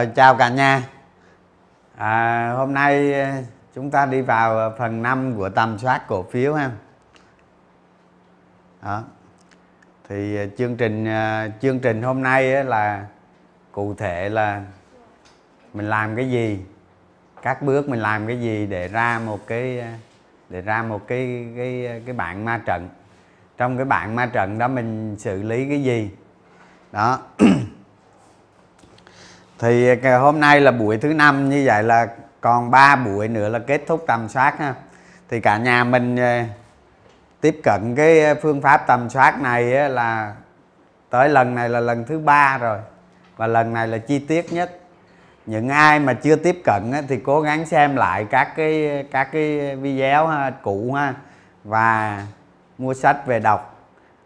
Rồi chào cả nhà. À, Hôm nay ờ, chúng ta đi vào ờ, phần 5 của tầm soát cổ phiếu ha. Đó. Thì ờ, chương trình chương trình hôm nay là cụ thể là mình làm cái gì các bước mình làm cái gì để ra một cái để ra một cái cái cái bảng ma trận. Trong cái bảng ma trận đó mình xử lý cái gì? Đó. thì à, hôm nay là buổi thứ năm như vậy là còn 3 buổi nữa là kết thúc tầm soát ha. Thì cả nhà mình à, tiếp cận cái à, phương pháp tầm soát này là tới lần này là lần thứ ba rồi. Và lần này là chi tiết nhất. Những ai mà chưa tiếp cận thì cố gắng xem lại các cái các cái video ha, cũ ha và mua sách về đọc.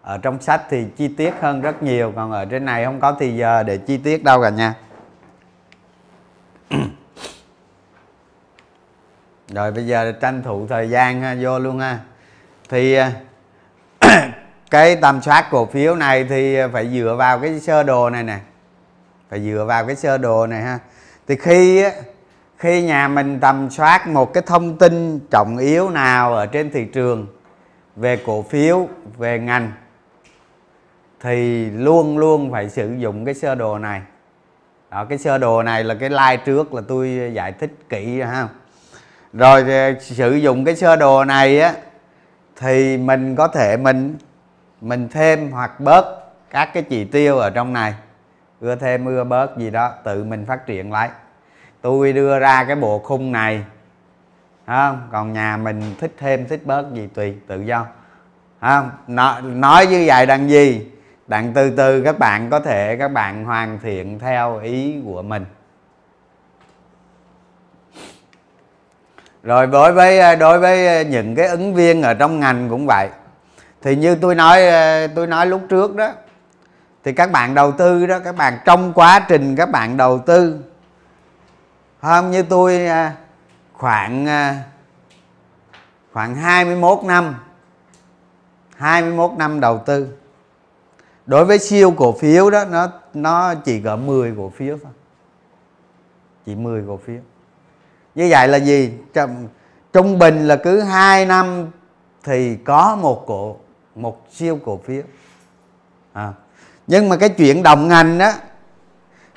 Ở trong sách thì chi tiết hơn rất nhiều còn ở trên này không có thì giờ để chi tiết đâu cả nha rồi bây giờ tranh thủ thời gian ha, vô luôn ha thì à, cái tầm soát cổ phiếu này thì phải dựa vào cái sơ đồ này nè. Phải dựa vào cái sơ đồ này ha. Thì khi khi nhà mình tầm soát một cái thông tin trọng yếu nào ở trên thị trường về cổ phiếu về ngành thì luôn luôn phải sử dụng cái sơ đồ này. Đó cái sơ đồ này là cái like trước là tôi giải thích kỹ rồi ha rồi ờ, sử dụng cái sơ đồ này á thì mình có thể mình mình thêm hoặc bớt các cái chỉ tiêu ở trong này. Ưa thêm ưa bớt gì đó tự mình phát triển lại. Tôi đưa ra cái bộ khung này không? Còn nhà mình thích thêm thích bớt gì tùy tự do. Không? Nói, nói như vậy đằng gì? Đặng từ từ các bạn có thể các bạn hoàn thiện theo ý của mình. Rồi ờ, đối với đối với những cái ứng viên ở trong ngành cũng vậy. Thì như tôi nói ờ, tôi nói lúc trước đó, thì các bạn đầu tư đó, các bạn trong quá trình các bạn đầu tư, không như tôi khoảng khoảng 21 năm 21 năm đầu tư. Đối với siêu cổ phiếu đó, nó nó chỉ có 10 cổ phiếu thôi. Chỉ 10 cổ phiếu như vậy là gì? Trung, trung bình là cứ 2 năm thì có một cổ một siêu cổ phiếu. À. nhưng mà cái chuyện đồng ngành đó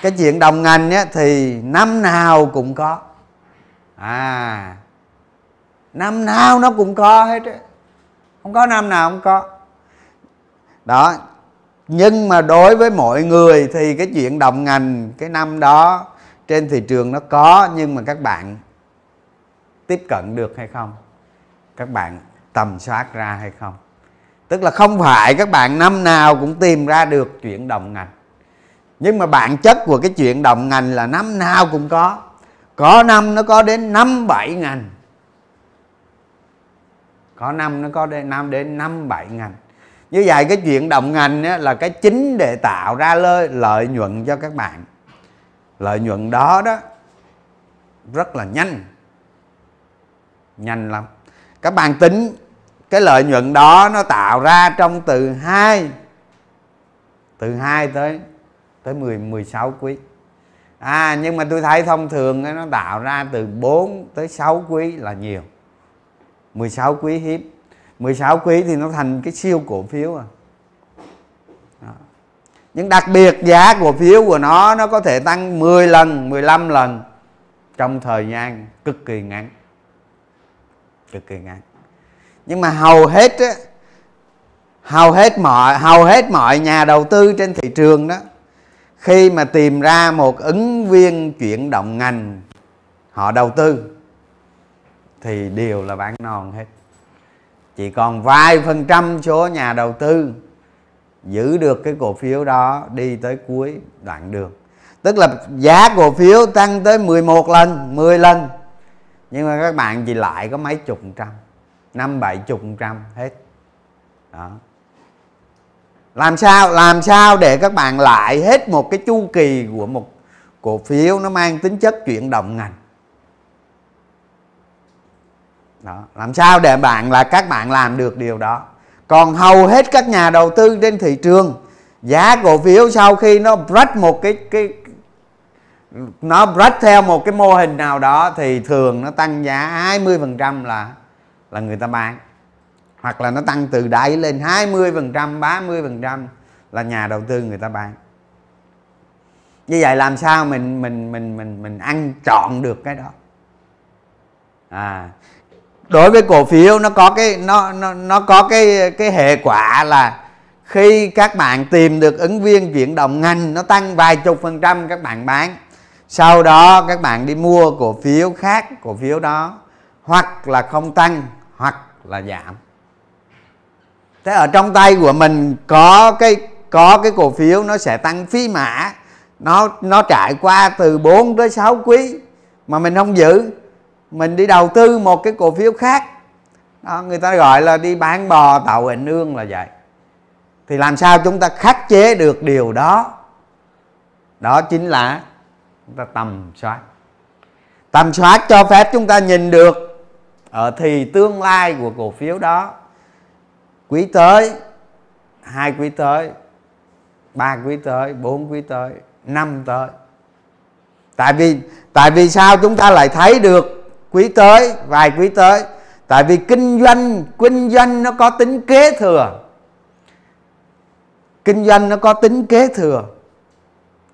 cái chuyện đồng ngành á, thì năm nào cũng có. À năm nào nó cũng có hết á. Không có năm nào không có. Đó nhưng mà đối với mọi người thì cái chuyện đồng ngành cái năm đó trên thị trường nó có nhưng mà các bạn tiếp cận được hay không? Các bạn tầm soát ra hay không? Tức là không phải các bạn năm nào cũng tìm ra được chuyện đồng ngành. Nhưng mà bản chất của cái chuyện đồng ngành là năm nào cũng có. Có năm nó có đến năm bảy ngành. Có năm nó có đến năm đến năm bảy ngành. Như vậy cái chuyện đồng ngành á, là cái chính để tạo ra lợi, lợi nhuận cho các bạn. Lợi nhuận đó đó rất là nhanh nhanh lắm. Các bạn tính, cái lợi nhuận đó nó tạo ra trong từ 2 từ 2 tới tới 10 16 quý. À nhưng mà tôi thấy thông thường nó tạo ra từ 4 tới 6 quý là nhiều. 16 quý hiếm. 16 quý thì nó thành cái siêu cổ phiếu à. Đó. nhưng đặc biệt giá cổ phiếu của nó nó có thể tăng 10 lần 15 lần trong thời gian cực kỳ ngắn cực kỳ ngắn nhưng mà hầu hết á, hầu hết mọi, hầu hết mọi nhà đầu tư trên thị trường đó, khi mà tìm ra một ứng viên chuyển động ngành, họ đầu tư, thì đều là bán non hết. Chỉ còn vài phần trăm số nhà đầu tư giữ được cái cổ phiếu đó đi tới cuối đoạn đường. Tức là giá cổ phiếu tăng tới 11 lần 10 lần nhưng mà các bạn chỉ lại có mấy chục trăm, năm bảy chục trăm hết. Đó. Làm sao làm sao để các bạn lại hết một cái chu kỳ của một cổ phiếu nó mang tính chất chuyển động ngành? Đó. Làm sao để bạn là các bạn làm được điều đó? Còn hầu hết các nhà đầu tư trên thị trường, giá cổ phiếu sau khi nó break một cái cái nó break theo một cái mô hình nào đó thì thường nó tăng giá 20% là là người ta bán. Hoặc là nó tăng từ đáy lên 20% 30% là nhà đầu tư người ta bán. Như vậy làm sao mình mình mình mình mình ăn trọn được cái đó? À đối với cổ phiếu nó có cái, nó nó nó có cái cái hệ quả là khi các bạn tìm được ứng viên chuyển động ngành, nó tăng vài chục phần trăm các bạn bán sau đó các bạn đi mua cổ phiếu khác cổ phiếu đó hoặc là không tăng hoặc là giảm. Thế ở trong tay của mình có cái có cái cổ phiếu nó sẽ tăng phí mã. Nó nó trải qua từ 4 tới 6 quý mà mình không giữ. Mình đi đầu tư một cái cổ phiếu khác. Đó, người ta gọi là đi bán bò tạo hình ương là vậy. Thì làm sao chúng ta khắc chế được điều đó? Đó chính là chúng ta tầm soát. Tầm soát cho phép chúng ta nhìn được ở thì tương lai của cổ phiếu đó. Quý tới, hai quý tới, ba quý tới, bốn quý tới, năm tới. Tại vì tại vì sao chúng ta lại thấy được quý tới, vài quý tới? Tại vì kinh doanh kinh doanh nó có tính kế thừa. Kinh doanh nó có tính kế thừa.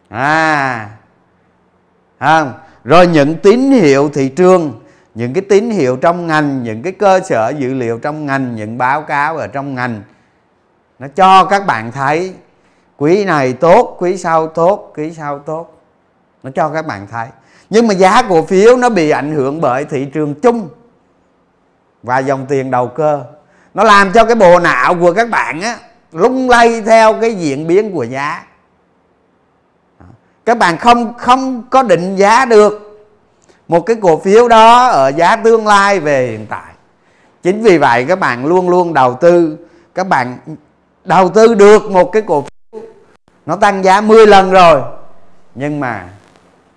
À không rồi những tín hiệu thị trường, những cái tín hiệu trong ngành, những cái cơ sở dữ liệu trong ngành, những báo cáo ở trong ngành, nó cho các bạn thấy quý này tốt, quý sau tốt, quý sau tốt. Nó cho các bạn thấy. Nhưng mà giá cổ phiếu nó bị ảnh hưởng bởi thị trường chung và dòng tiền đầu cơ. Nó làm cho cái bộ não của các bạn á, lung lay theo cái diễn biến của giá các bạn không không có định giá được một cái cổ phiếu đó ở giá tương lai về hiện tại. Chính vì vậy các bạn luôn luôn đầu tư, các bạn đầu tư được một cái cổ phiếu, nó tăng giá 10 lần rồi. Nhưng mà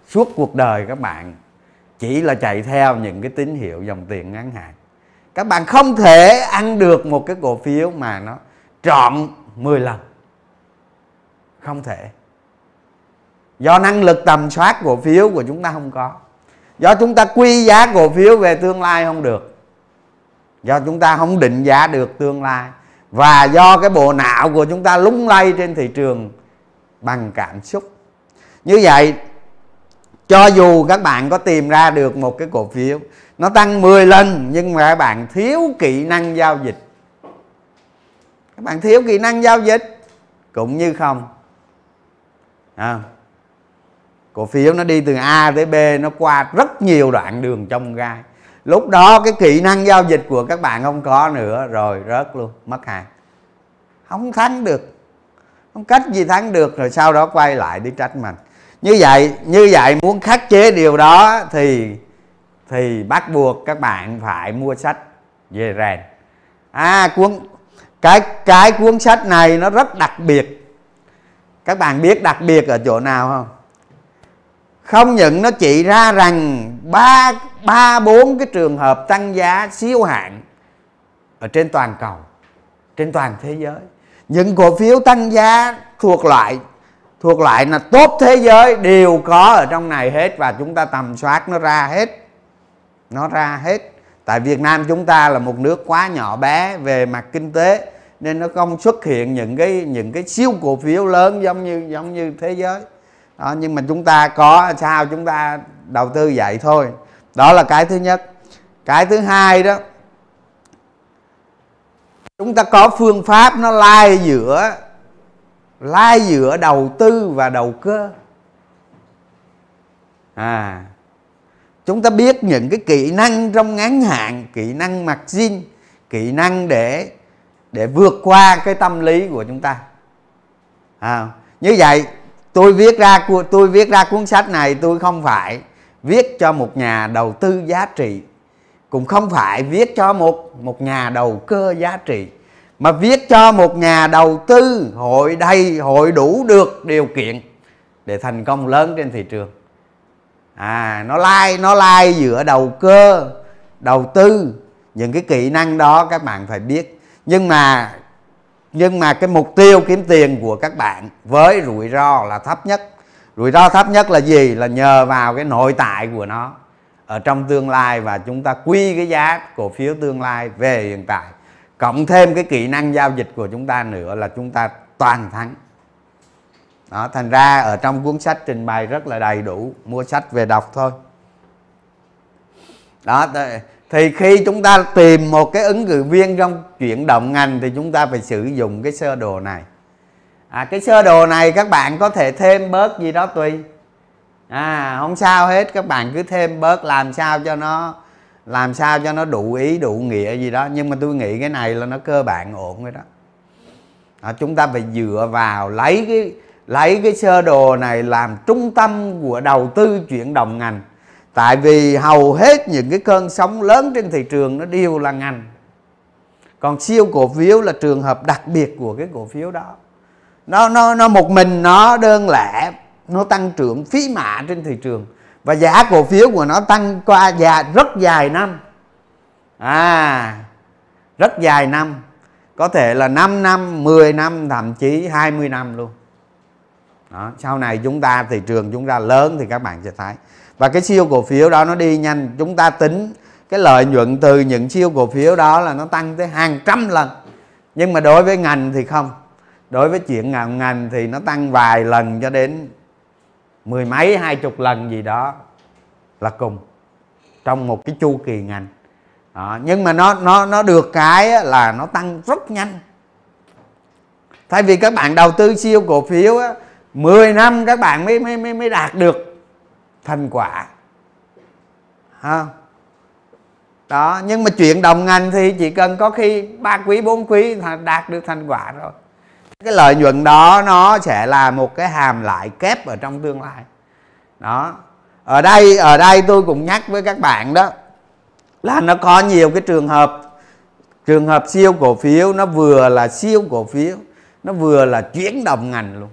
suốt cuộc đời các bạn chỉ là chạy theo những cái tín hiệu dòng tiền ngắn hạn. Các bạn không thể ăn được một cái cổ phiếu mà nó trọn 10 lần. Không thể do năng lực tầm soát cổ phiếu của chúng ta không có. Do chúng ta quy giá cổ phiếu về tương lai không được. Do chúng ta không định giá được tương lai. Và do cái bộ não của chúng ta lung lay trên thị trường bằng cảm xúc. Như vậy cho dù các bạn có tìm ra được một cái cổ phiếu nó tăng 10 lần nhưng mà các bạn thiếu kỹ năng giao dịch. Các bạn thiếu kỹ năng giao dịch cũng như không. À, cổ phiếu nó đi từ A tới B, nó qua rất nhiều đoạn đường trong gai. Lúc đó cái kỹ năng giao dịch của các bạn không có nữa, rồi rớt luôn, mất hàng. Không thắng được. Không cách gì thắng được, rồi sau đó quay lại đi trách mình. Như vậy như vậy muốn khắc chế điều đó thì thì bắt buộc các bạn phải mua sách về rèn. À cuốn, cái cái cuốn sách này nó rất đặc biệt. Các bạn biết đặc biệt ở chỗ nào không? Không những nó chỉ ra rằng ba ba, bốn cái trường hợp tăng giá siêu hạn ở trên toàn cầu, trên toàn thế giới. Những cổ phiếu tăng giá thuộc loại thuộc loại là tốt thế giới đều có ở trong này hết và chúng ta tầm soát nó ra hết. Nó ra hết. Tại Việt Nam chúng ta là một nước quá nhỏ bé về mặt kinh tế nên nó không xuất hiện những cái những cái siêu cổ phiếu lớn giống như giống như thế giới đó, nhưng mà chúng ta có sao chúng ta đầu tư vậy thôi? Đó là cái thứ nhất. Cái thứ hai đó chúng ta có phương pháp nó lai giữa lai giữa đầu tư và đầu cơ. À chúng ta biết những cái kỹ năng trong ngắn hạn kỹ năng margin kỹ năng để để vượt qua cái tâm lý của chúng ta. À, như vậy tôi viết ra tôi viết ra cuốn sách này, tôi không phải viết cho một nhà đầu tư giá trị. Cũng không phải viết cho một một nhà đầu cơ giá trị, mà viết cho một nhà đầu tư hội đầy, hội đủ được điều kiện để thành công lớn trên thị trường. À nó lai nó lai giữa đầu cơ, đầu tư, những cái kỹ năng đó các bạn phải biết. Nhưng mà nhưng mà cái mục tiêu kiếm tiền của các bạn với rủi ro là thấp nhất. Rủi ro thấp nhất là gì? Là nhờ vào cái nội tại của nó ở trong tương lai và chúng ta quy cái giá cổ phiếu tương lai về hiện tại. Cộng thêm cái kỹ năng giao dịch của chúng ta nữa là chúng ta toàn thắng. Đó, thành ra ở trong cuốn sách trình bày rất là đầy đủ. Mua sách về đọc thôi. Đó thì khi chúng ta tìm một cái ứng cử viên trong chuyển động ngành thì chúng ta phải sử dụng cái sơ đồ này. À, cái sơ đồ này các bạn có thể thêm bớt gì đó tùy. À không sao hết các bạn cứ thêm bớt làm sao cho nó làm sao cho nó đủ ý đủ nghĩa gì đó. Nhưng mà tôi nghĩ cái này là nó cơ bản ổn rồi đó. À, chúng ta phải dựa vào lấy cái lấy cái sơ đồ này làm trung tâm của đầu tư chuyển động ngành tại vì hầu hết những cái cơn sóng lớn trên thị trường nó đều là ngành. Còn siêu cổ phiếu là trường hợp đặc biệt của cái cổ phiếu đó. Nó nó nó một mình nó đơn lẻ nó tăng trưởng phí mạ trên thị trường. Và giá cổ phiếu của nó tăng qua dài rất dài năm. À rất dài năm. Có thể là 5 năm 10 năm thậm chí 20 năm luôn. Đó, sau này chúng ta thị trường chúng ta lớn thì các bạn sẽ thấy và cái siêu cổ phiếu đó nó đi nhanh. Chúng ta tính cái lợi nhuận từ những siêu cổ phiếu đó là nó tăng tới hàng trăm lần. Nhưng mà đối với ngành thì không. Đối với chuyện ngành ngành thì nó tăng vài lần cho đến mười mấy hai chục lần gì đó là cùng trong một cái chu kỳ ngành. Đó. nhưng mà nó nó nó được cái là nó tăng rất nhanh. Thay vì các bạn đầu tư siêu cổ phiếu á, 10 năm các bạn mới mới mới, mới đạt được thành quả. Ha? Đó, nhưng mà chuyện đồng ngành thì chỉ cần có khi ba quý, bốn quý đạt được thành quả rồi. Cái lợi nhuận đó, nó sẽ là một cái hàm lại kép ở trong tương lai. Đó. Ở đây ở đây tôi cũng nhắc với các bạn đó là nó có nhiều cái trường hợp. Trường hợp siêu cổ phiếu, nó vừa là siêu cổ phiếu, nó vừa là chuyển đồng ngành luôn.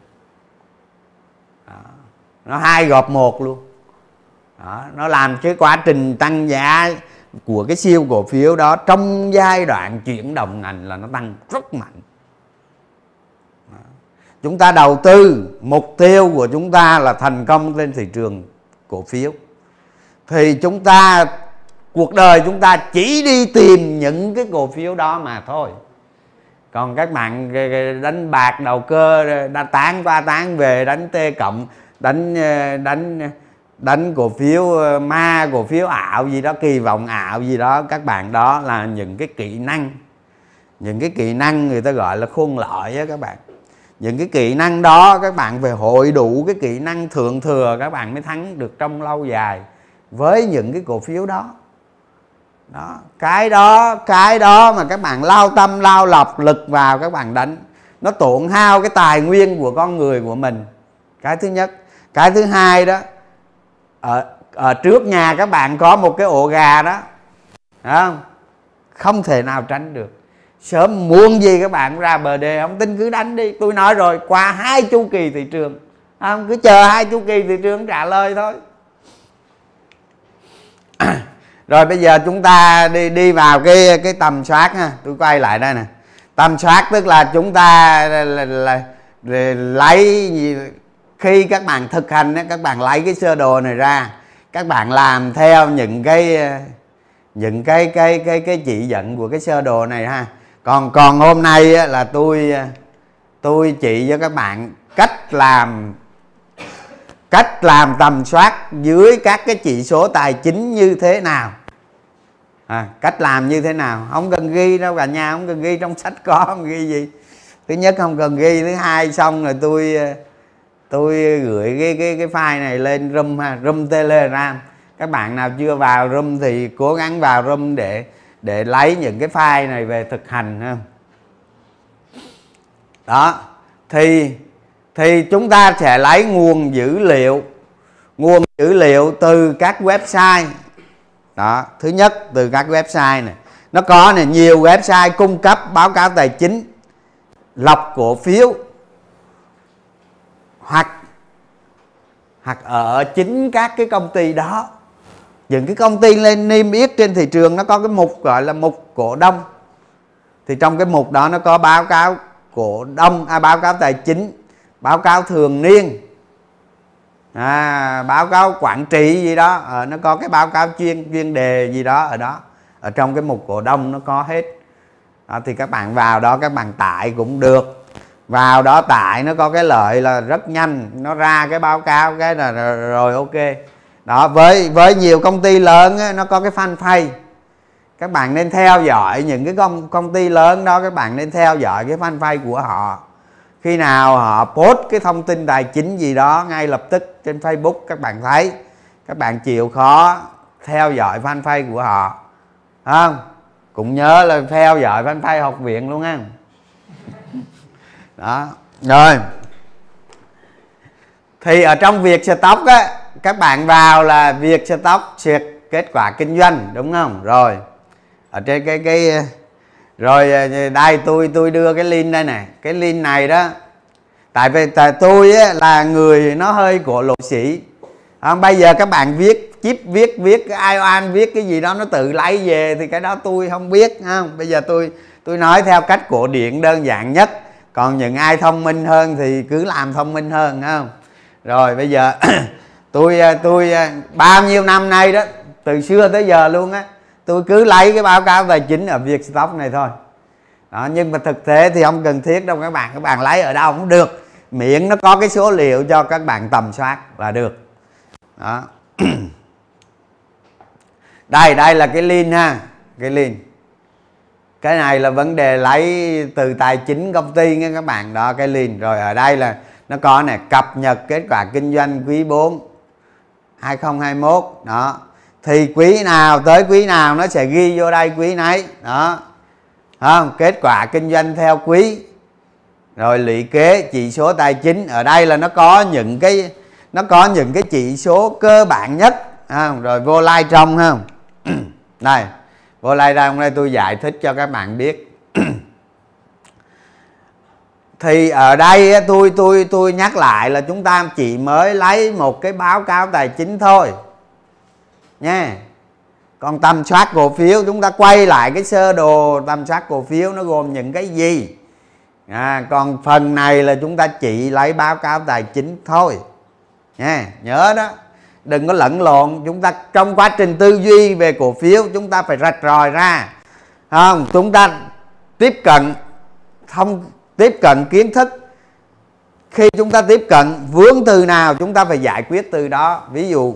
Đó. nó hai gọp một luôn đó. nó làm cái quá trình tăng giá của cái siêu cổ phiếu đó trong giai đoạn chuyển động ngành là nó tăng rất mạnh. Chúng ta đầu tư, mục tiêu của chúng ta là thành công trên thị trường cổ phiếu. Thì chúng ta, cuộc đời chúng ta chỉ đi tìm những cái cổ phiếu đó mà thôi. Còn các bạn đánh bạc, đầu cơ, đã tán qua tán về, đánh t cộng, đánh ờ, đánh đánh cổ phiếu ờ, ma, cổ phiếu ảo gì đó, kỳ vọng ảo gì đó, các bạn đó là những cái kỹ năng. Những cái kỹ năng người ta gọi là khuôn lợi á các bạn. Những cái kỹ năng đó các bạn về hội đủ cái kỹ năng thượng thừa các bạn mới thắng được trong lâu dài với những cái cổ phiếu đó. Đó, cái đó cái đó mà các bạn lao tâm, lao lọc, lực vào các bạn đánh, nó tổn hao cái tài nguyên của con người của mình. Cái thứ nhất. Cái thứ hai đó ở, ở trước nhà các bạn có một cái ổ gà đó. Không? Không thể nào tránh được. Sớm muộn gì các bạn ra bờ đê không tin cứ đánh đi. Tôi nói rồi qua hai chu kỳ thị trường. Không? Cứ chờ hai chu kỳ thị trường trả lời thôi. Rồi bây giờ chúng ta đi đi vào cái cái tầm soát ha. Tôi quay lại đây nè. Tầm soát tức là chúng ta là, là, là, là lấy khi các bạn thực hành các bạn lấy cái sơ đồ này ra các bạn làm theo những cái ờ, những cái cái cái cái chỉ dẫn của cái sơ đồ này ha. Còn còn hôm nay là tôi ờ, tôi chỉ cho các bạn cách làm cách làm tầm soát dưới các cái chỉ số tài chính như thế nào. À, cách làm như thế nào? Không cần ghi đâu cả nhà không cần ghi trong sách có không ghi gì. Thứ nhất không cần ghi thứ hai xong rồi tôi ờ, tôi gửi cái cái cái file này lên room ha, room telegram. Các bạn nào chưa vào room thì cố gắng vào room để để lấy những cái file này về thực hành ha. Đó, thì thì chúng ta sẽ lấy nguồn dữ liệu, nguồn dữ liệu từ các website. Đó, thứ nhất, từ các website này. Nó có này, nhiều website cung cấp báo cáo tài chính, lọc cổ phiếu hoặc hoặc ở chính các cái công ty đó. Những cái công ty lên niêm yết trên thị trường nó có cái mục gọi là mục cổ đông. Thì trong cái mục đó nó có báo cáo cổ đông à, báo cáo tài chính báo cáo thường niên à, báo cáo quản trị gì đó à, nó có cái báo cáo chuyên chuyên đề gì đó ở đó. Ở trong cái mục cổ đông nó có hết. À, thì các bạn vào đó các bạn tải cũng được vào đó tải nó có cái lợi là rất nhanh nó ra cái báo cáo cái là rồi ok. Đó với với nhiều công ty lớn ấy, nó có cái fanpage. Các bạn nên theo dõi những cái công công ty lớn đó các bạn nên theo dõi cái fanpage của họ. Khi nào họ post cái thông tin tài chính gì đó ngay lập tức trên Facebook các bạn thấy các bạn chịu khó theo dõi fanpage của họ. Không? Cũng nhớ là theo dõi fanpage học viện luôn á đó. Rồi. Thì ở trong việc stock á các bạn vào là việc stock duyệt kết quả kinh doanh đúng không? Rồi. Ở trên cái cái rồi ờ, đây tôi tôi đưa cái link đây nè cái link này đó tại vì tại tôi á, là người nó hơi của lộ sĩ. À, bây giờ các bạn viết chip viết viết cái IOAN viết cái gì đó nó tự lấy về thì cái đó tôi không biết không bây giờ tôi tôi nói theo cách cổ điển đơn giản nhất còn những ai thông minh hơn thì cứ làm thông minh hơn không? Rồi bây giờ tôi à, tôi à, bao nhiêu năm nay đó từ xưa tới giờ luôn á tôi cứ lấy cái báo cáo tài chính ở việc stock này thôi. Đó, nhưng mà thực tế thì không cần thiết đâu các bạn các bạn lấy ở đâu cũng được. Miễn nó có cái số liệu cho các bạn tầm soát là được. Đó. Đây đây là cái link ha cái link cái này là vấn đề lấy từ tài chính công ty nha các bạn. Đó, cái liền rồi ở đây là nó có này cập nhật kết quả kinh doanh quý 4 2021 đó. Thì quý nào tới quý nào nó sẽ ghi vô đây quý nấy. Đó. Không? Kết quả kinh doanh theo quý. Rồi lũy kế chỉ số tài chính. Ở đây là nó có những cái, nó có những cái chỉ số cơ bản nhất. Không? rồi vô like trong không? Này vô đây hôm nay tôi giải thích cho các bạn biết. Thì ở đây tôi tôi tôi nhắc lại là chúng ta chỉ mới lấy một cái báo cáo tài chính thôi. Nha. Còn tầm soát cổ phiếu chúng ta quay lại cái sơ đồ tầm soát cổ phiếu nó gồm những cái gì? À, còn phần này là chúng ta chỉ lấy báo cáo tài chính thôi. Nha nhớ đó đừng có lẫn lộn. Chúng ta trong quá trình tư duy về cổ phiếu, chúng ta phải rạch ròi ra. Không? Chúng ta tiếp cận thông, tiếp cận kiến thức. Khi chúng ta tiếp cận, vướng từ nào chúng ta phải giải quyết từ đó. Ví dụ,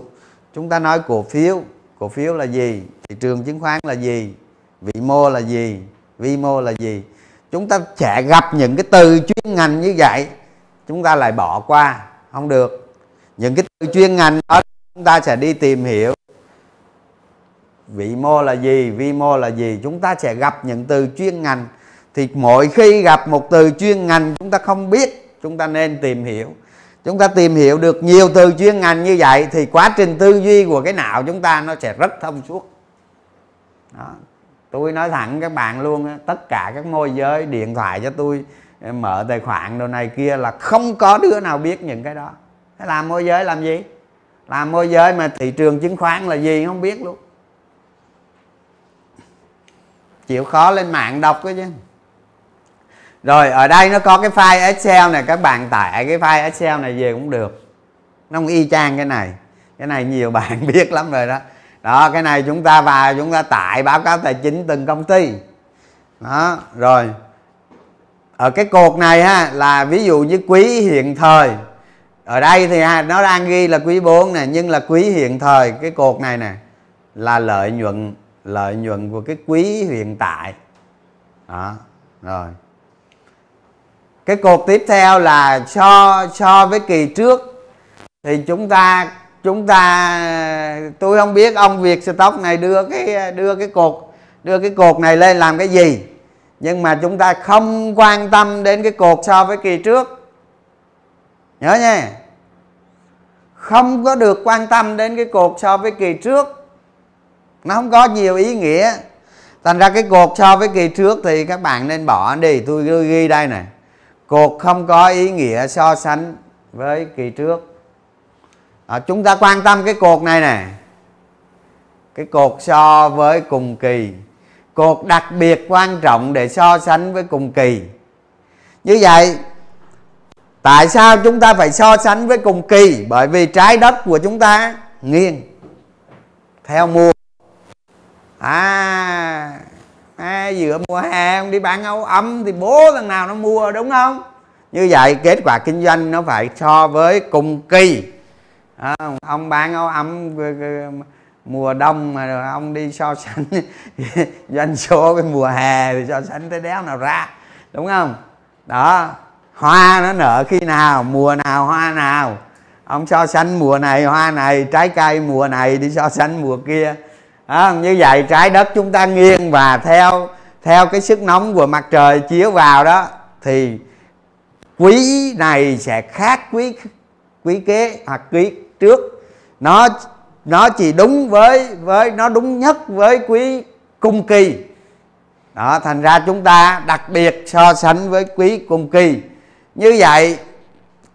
chúng ta nói cổ phiếu. Cổ phiếu là gì? Thị trường chứng khoán là gì? Vị mô là gì? Vi mô là gì? Chúng ta sẽ gặp những cái từ chuyên ngành như vậy, chúng ta lại bỏ qua. Không được. Những cái từ chuyên ngành đó chúng ta sẽ đi tìm hiểu vị mô là gì, vi mô là gì. Chúng ta sẽ gặp những từ chuyên ngành. Thì mỗi khi gặp một từ chuyên ngành, chúng ta không biết, chúng ta nên tìm hiểu. Chúng ta tìm hiểu được nhiều từ chuyên ngành như vậy, thì quá trình tư duy của cái não chúng ta nó sẽ rất thông suốt. Đó. tôi nói thẳng các bạn luôn tất cả các môi giới, điện thoại cho tôi, mở tài khoản đồ này kia là không có đứa nào biết những cái đó. Làm môi giới làm gì? Làm môi giới mà thị trường chứng khoán là gì không biết luôn. Chịu khó lên mạng đọc cái chứ. Rồi, ở đây nó có cái file excel này, các bạn tải cái file excel này về cũng được. Nó không y chang cái này. Cái này nhiều bạn biết lắm rồi đó. Đó, cái này chúng ta vào, chúng ta tải báo cáo tài chính từng công ty. Đó, rồi. Ở cái cột này ha, là ví dụ như quý hiện thời ở đây thì nó đang ghi là quý 4 nè, nhưng là quý hiện thời, cái cột này nè, là lợi nhuận lợi nhuận của cái quý hiện tại. Đó, rồi. Cái cột tiếp theo là so so với kỳ trước. Thì chúng ta chúng ta, tôi không biết ông Việt stock này đưa cái đưa cái cột, đưa cái cột này lên làm cái gì. Nhưng mà chúng ta không quan tâm đến cái cột so với kỳ trước nhớ nha. Không có được quan tâm đến cái cột so với kỳ trước. Nó không có nhiều ý nghĩa. Thành ra cái cột so với kỳ trước thì các bạn nên bỏ đi. Tôi ghi đây này cột không có ý nghĩa so sánh với kỳ trước. À, chúng ta quan tâm cái cột này nè. Cái cột so với cùng kỳ. Cột đặc biệt quan trọng để so sánh với cùng kỳ. Như vậy tại sao chúng ta phải so sánh với cùng kỳ? Bởi vì trái đất của chúng ta nghiêng theo mùa. À, à giữa mùa hè ông đi bán áo ấm thì bố thằng nào nó mua đúng không? Như vậy kết quả kinh doanh nó phải so với cùng kỳ. À, ông bán áo ấm mùa đông mà ông đi so sánh doanh số với mùa hè thì so sánh tới đéo nào ra đúng không? Đó hoa nó nở khi nào mùa nào hoa nào. Ông so sánh mùa này hoa này trái cây mùa này đi so sánh mùa kia. À, như vậy trái đất chúng ta nghiêng và theo theo cái sức nóng của mặt trời chiếu vào đó thì quý này sẽ khác quý quý kế hoặc quý trước. Nó nó chỉ đúng với với nó đúng nhất với quý cung kỳ. Đó thành ra chúng ta đặc biệt so sánh với quý cung kỳ như vậy,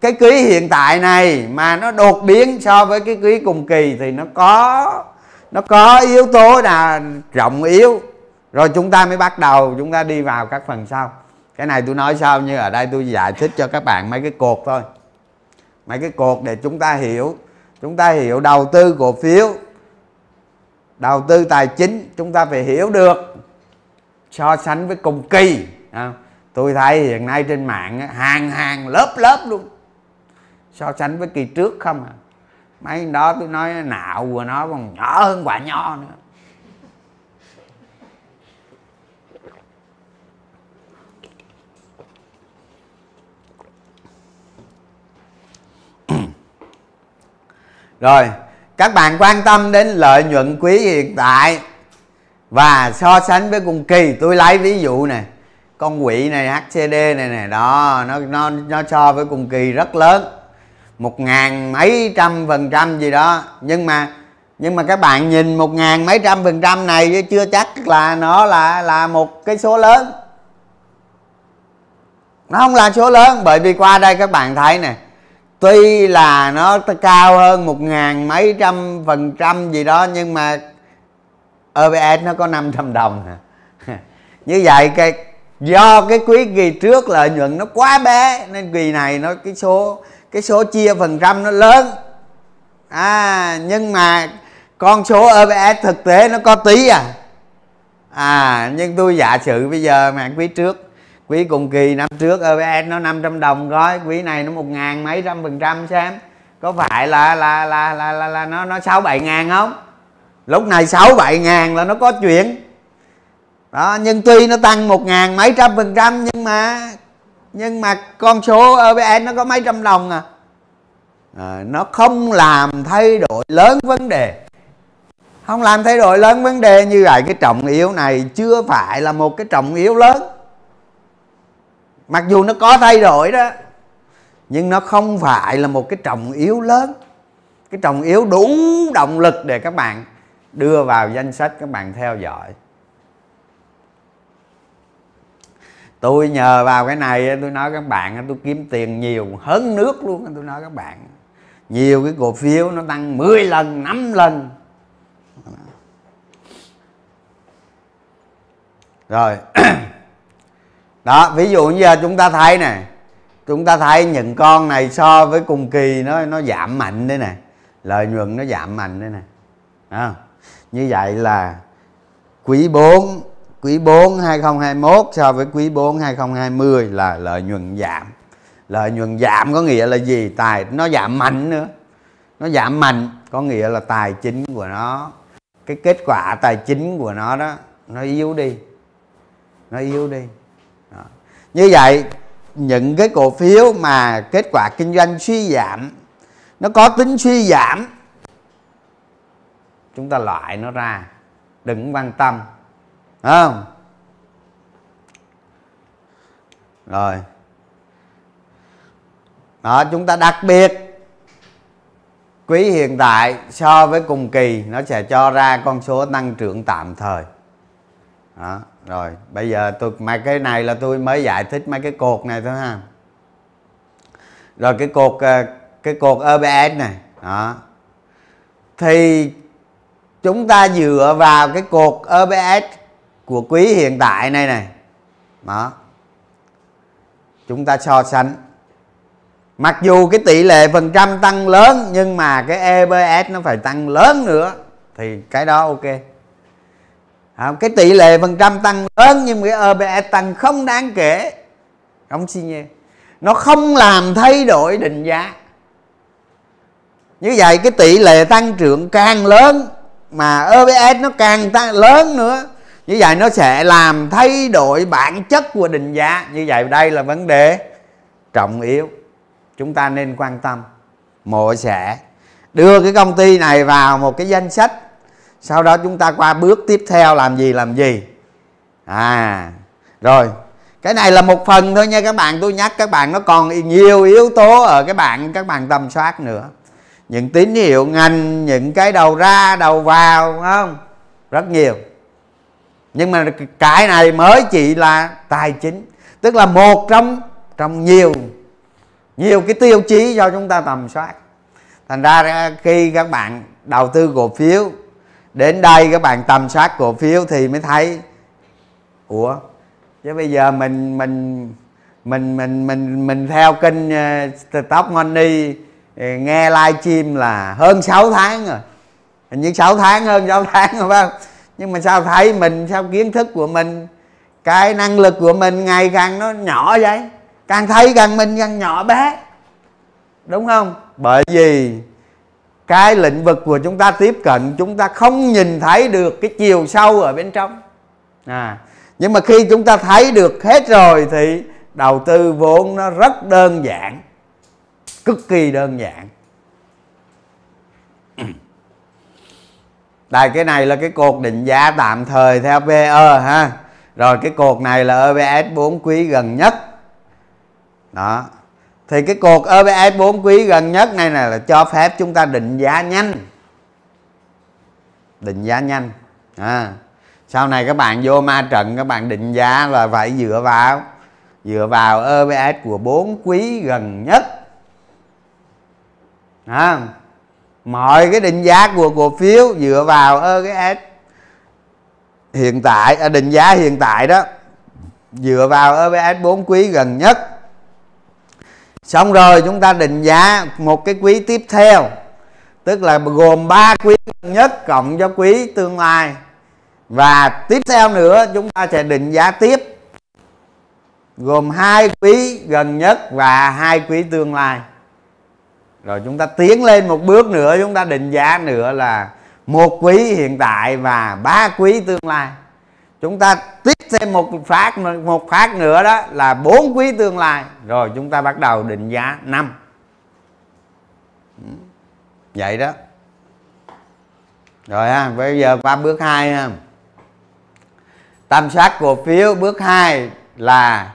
cái quý hiện tại này mà nó đột biến so với cái quý cùng kỳ thì nó có nó có yếu tố là rộng yếu. Rồi chúng ta mới bắt đầu, chúng ta đi vào các phần sau. Cái này tôi nói sau như ở đây tôi giải thích cho các bạn mấy cái cột thôi. Mấy cái cột để chúng ta hiểu. Chúng ta hiểu đầu tư cổ phiếu, đầu tư tài chính, chúng ta phải hiểu được so sánh với cùng kỳ tôi thấy hiện nay trên mạng hàng hàng lớp lớp luôn. So sánh với kỳ trước không à. Mấy đó tôi nói nạo của nó còn nhỏ hơn quả nho nữa. Rồi, các bạn quan tâm đến lợi nhuận quý hiện tại và so sánh với cùng kỳ, tôi lấy ví dụ này con quỷ này HCD này này đó, nó nó nó so với cùng kỳ rất lớn. Một ngàn mấy trăm phần trăm gì đó. Nhưng mà nhưng mà các bạn nhìn một ngàn mấy trăm phần trăm này chưa chắc là nó là là một cái số lớn. Nó không là số lớn, bởi vì qua đây các bạn thấy nè, tuy là nó cao hơn một ngàn mấy trăm phần trăm gì đó, nhưng mà OBS nó có 500 đồng như vậy cái do cái quý kỳ trước lợi nhuận nó quá bé nên kỳ này nó cái số cái số chia phần trăm nó lớn. À nhưng mà con số EPS thực tế nó có tí à. À nhưng tôi giả sử bây giờ mà quý trước quý cùng kỳ năm trước EPS nó 500 đồng gói quý này nó một ngàn mấy trăm phần trăm xem. Có phải là là là là là, là nó nó sáu bảy ngàn không? Lúc này sáu bảy ngàn là nó có chuyện đó, nhưng tuy nó tăng một ngàn mấy trăm phần trăm nhưng mà nhưng mà con số EPS nó có mấy trăm đồng à. à nó không làm thay đổi lớn vấn đề. Không làm thay đổi lớn vấn đề như vậy, cái trọng yếu này chưa phải là một cái trọng yếu lớn. Mặc dù nó có thay đổi đó, nhưng nó không phải là một cái trọng yếu lớn. Cái trọng yếu đủ động lực để các bạn đưa vào danh sách các bạn theo dõi. Tôi nhờ vào cái này tôi nói các bạn tôi kiếm tiền nhiều hơn nước luôn tôi nói các bạn. Nhiều cái cổ phiếu nó tăng 10 lần 5 lần. Rồi. Đó ví dụ như giờ chúng ta thấy nè chúng ta thấy những con này so với cùng kỳ nó nó giảm mạnh đấy nè lợi nhuận nó giảm mạnh đấy nè. À, như vậy là quý 4 quý 4 2021 so với quý 4 2020 là lợi nhuận giảm. Lợi nhuận giảm có nghĩa là gì? Tài nó giảm mạnh nữa. Nó giảm mạnh có nghĩa là tài chính của nó, cái kết quả tài chính của nó đó, nó yếu đi. Nó yếu đi. Đó. như vậy, những cái cổ phiếu mà kết quả kinh doanh suy giảm, nó có tính suy giảm, chúng ta loại nó ra. Đừng quan tâm không? Rồi. Đó, chúng ta đặc biệt quý hiện tại so với cùng kỳ, nó sẽ cho ra con số tăng trưởng tạm thời. Đó, rồi. Bây giờ tôi mà cái này là tôi mới giải thích mấy cái cột này thôi ha. Rồi cái cột ờ, cái cột EBS này. Đó. Thì chúng ta dựa vào cái cột EBS của quý hiện tại này này. Đó. Chúng ta so sánh. Mặc dù cái tỷ lệ phần trăm tăng lớn nhưng mà cái EPS nó phải tăng lớn nữa thì cái đó ok. À, cái tỷ lệ phần trăm tăng lớn nhưng cái EPS tăng không đáng kể. Ông xin nhé. Nó không làm thay đổi định giá. Như vậy cái tỷ lệ tăng trưởng càng lớn mà EPS nó càng tăng lớn nữa như vậy nó sẽ làm thay đổi bản chất của định giá. Như vậy đây là vấn đề trọng yếu. Chúng ta nên quan tâm. Mộ sẽ đưa cái công ty này vào một cái danh sách. Sau đó chúng ta qua bước tiếp theo làm gì làm gì? À rồi. Cái này là một phần thôi nha các bạn. Tôi nhắc các bạn nó còn nhiều yếu tố ở cái bạn, các bạn tầm soát nữa. Những tín hiệu ngành, những cái đầu ra, đầu vào không? Rất nhiều nhưng mà cái này mới chỉ là tài chính. Tức là một trong trong nhiều nhiều cái tiêu chí do chúng ta tầm soát. Thành ra khi các bạn đầu tư cổ phiếu đến đây các bạn tầm soát cổ phiếu thì mới thấy ủa chứ bây giờ mình mình mình mình mình mình theo kênh uh, top money ờ, nghe live stream là hơn 6 tháng rồi. Hình như 6 tháng hơn 6 tháng rồi phải không? Nhưng mà sao thấy mình, sao kiến thức của mình, cái năng lực của mình ngày càng nó nhỏ vậy? Càng thấy càng mình càng nhỏ bé. Đúng không? Bởi vì cái lĩnh vực của chúng ta tiếp cận, chúng ta không nhìn thấy được cái chiều sâu ở bên trong. À nhưng mà khi chúng ta thấy được hết rồi thì đầu tư vốn nó rất đơn giản, cực kỳ đơn giản. Đây cái này là cái cột định giá tạm thời theo PE ha. Rồi cái cột này là EPS 4 quý gần nhất. Đó. Thì cái cột EPS 4 quý gần nhất này là cho phép chúng ta định giá nhanh. Định giá nhanh. À. Sau này các bạn vô ma trận các bạn định giá là phải dựa vào dựa vào EPS của 4 quý gần nhất. À, mọi cái định giá của cổ phiếu dựa vào cái hiện tại à, định giá hiện tại đó, dựa vào EPS 4 quý gần nhất. Xong rồi chúng ta định giá một cái quý tiếp theo, tức là gồm 3 quý gần nhất cộng cho quý tương lai. Và tiếp theo nữa, chúng ta sẽ định giá tiếp, gồm hai quý gần nhất và hai quý tương lai rồi chúng ta tiến lên một bước nữa, chúng ta định giá nữa là một quý hiện tại và ba quý tương lai. Chúng ta tiếp thêm một phát một phát nữa đó là bốn quý tương lai. Rồi chúng ta bắt đầu định giá năm. Vậy đó. Rồi ha, bây giờ qua bước hai ha. Tam sát cổ phiếu, bước 2 là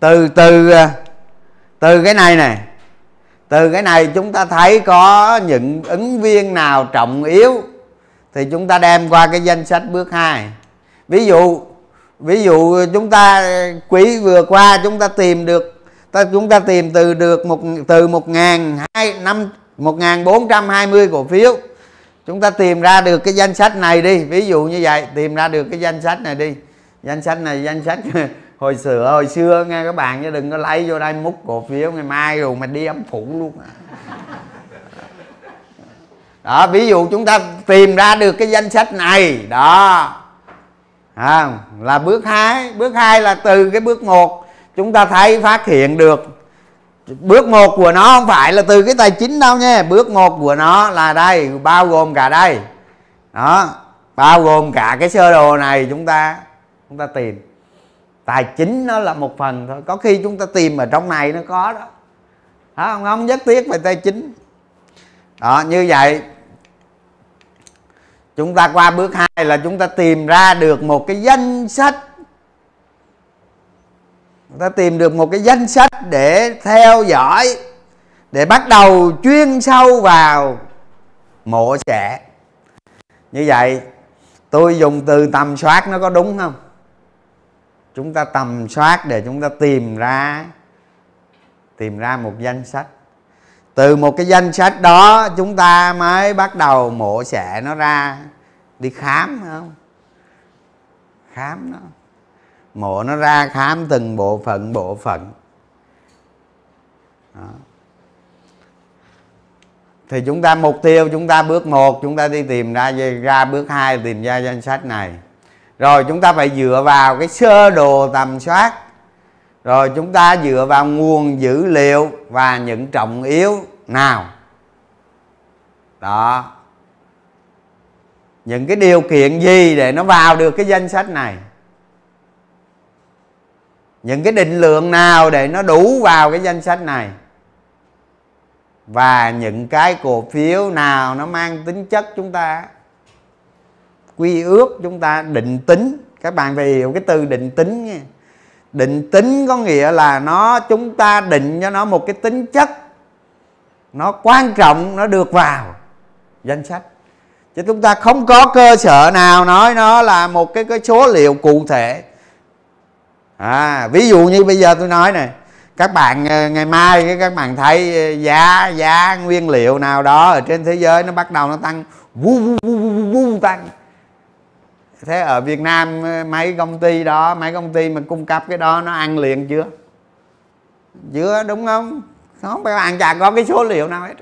từ từ à, từ cái này này từ cái này chúng ta thấy có những ứng viên nào trọng yếu thì chúng ta đem qua cái danh sách bước 2 ví dụ ví dụ chúng ta, quý vừa qua chúng ta tìm được, ta, chúng ta tìm từ được một, từ một ngàn hai, năm, một ngàn bốn trăm hai mươi cổ phiếu. Chúng ta tìm ra được cái danh sách này đi, ví dụ như vậy, tìm ra được cái danh sách này đi. Danh sách này, danh sách hồi xưa hồi xưa nghe các bạn chứ đừng có lấy vô đây múc cổ phiếu ngày mai rồi mà đi ấm phủ luôn à. đó ví dụ chúng ta tìm ra được cái danh sách này đó. À, là bước hai bước hai là từ cái bước một chúng ta thấy phát hiện được. Bước một của nó không phải là từ cái tài chính đâu nha bước một của nó là đây bao gồm cả đây. Đó bao gồm cả cái sơ đồ này chúng ta chúng ta tìm tài chính nó là một phần thôi. Có khi chúng ta tìm ở trong này nó có đó. Không không nhất thiết về tài chính. Đó, như vậy, chúng ta qua bước hai là chúng ta tìm ra được một cái danh sách. Chúng ta tìm được một cái danh sách để theo dõi, để bắt đầu chuyên sâu vào mộ trẻ như vậy, tôi dùng từ tầm soát nó có đúng không? Chúng ta tầm soát để chúng ta tìm ra tìm ra một danh sách. Từ một cái danh sách đó, chúng ta mới bắt đầu mổ xẻ nó ra, đi khám không? Khám nó. Mổ nó ra, khám từng bộ phận bộ phận. Đó. thì chúng ta, mục tiêu chúng ta bước một, chúng ta đi tìm ra ra bước hai, tìm ra danh sách này rồi chúng ta phải dựa vào cái sơ đồ tầm soát. Rồi chúng ta dựa vào nguồn dữ liệu và những trọng yếu nào? Đó. Những cái điều kiện gì để nó vào được cái danh sách này? Những cái định lượng nào để nó đủ vào cái danh sách này? Và những cái cổ phiếu nào nó mang tính chất chúng ta? Quy ước chúng ta định tính các bạn phải hiểu cái từ định tính nha định tính có nghĩa là nó chúng ta định cho nó một cái tính chất nó quan trọng nó được vào danh sách chứ chúng ta không có cơ sở nào nói nó là một cái cái số liệu cụ thể à ví dụ như bây giờ tôi nói này các bạn ngày mai các bạn thấy giá giá nguyên liệu nào đó ở trên thế giới nó bắt đầu nó tăng vu vu vu vu, vu tăng thế ở Việt Nam ờ, mấy công ty đó mấy công ty mà cung cấp cái đó nó ăn liền chưa? Chưa đúng không? Không phải bạn chả có cái số liệu nào hết.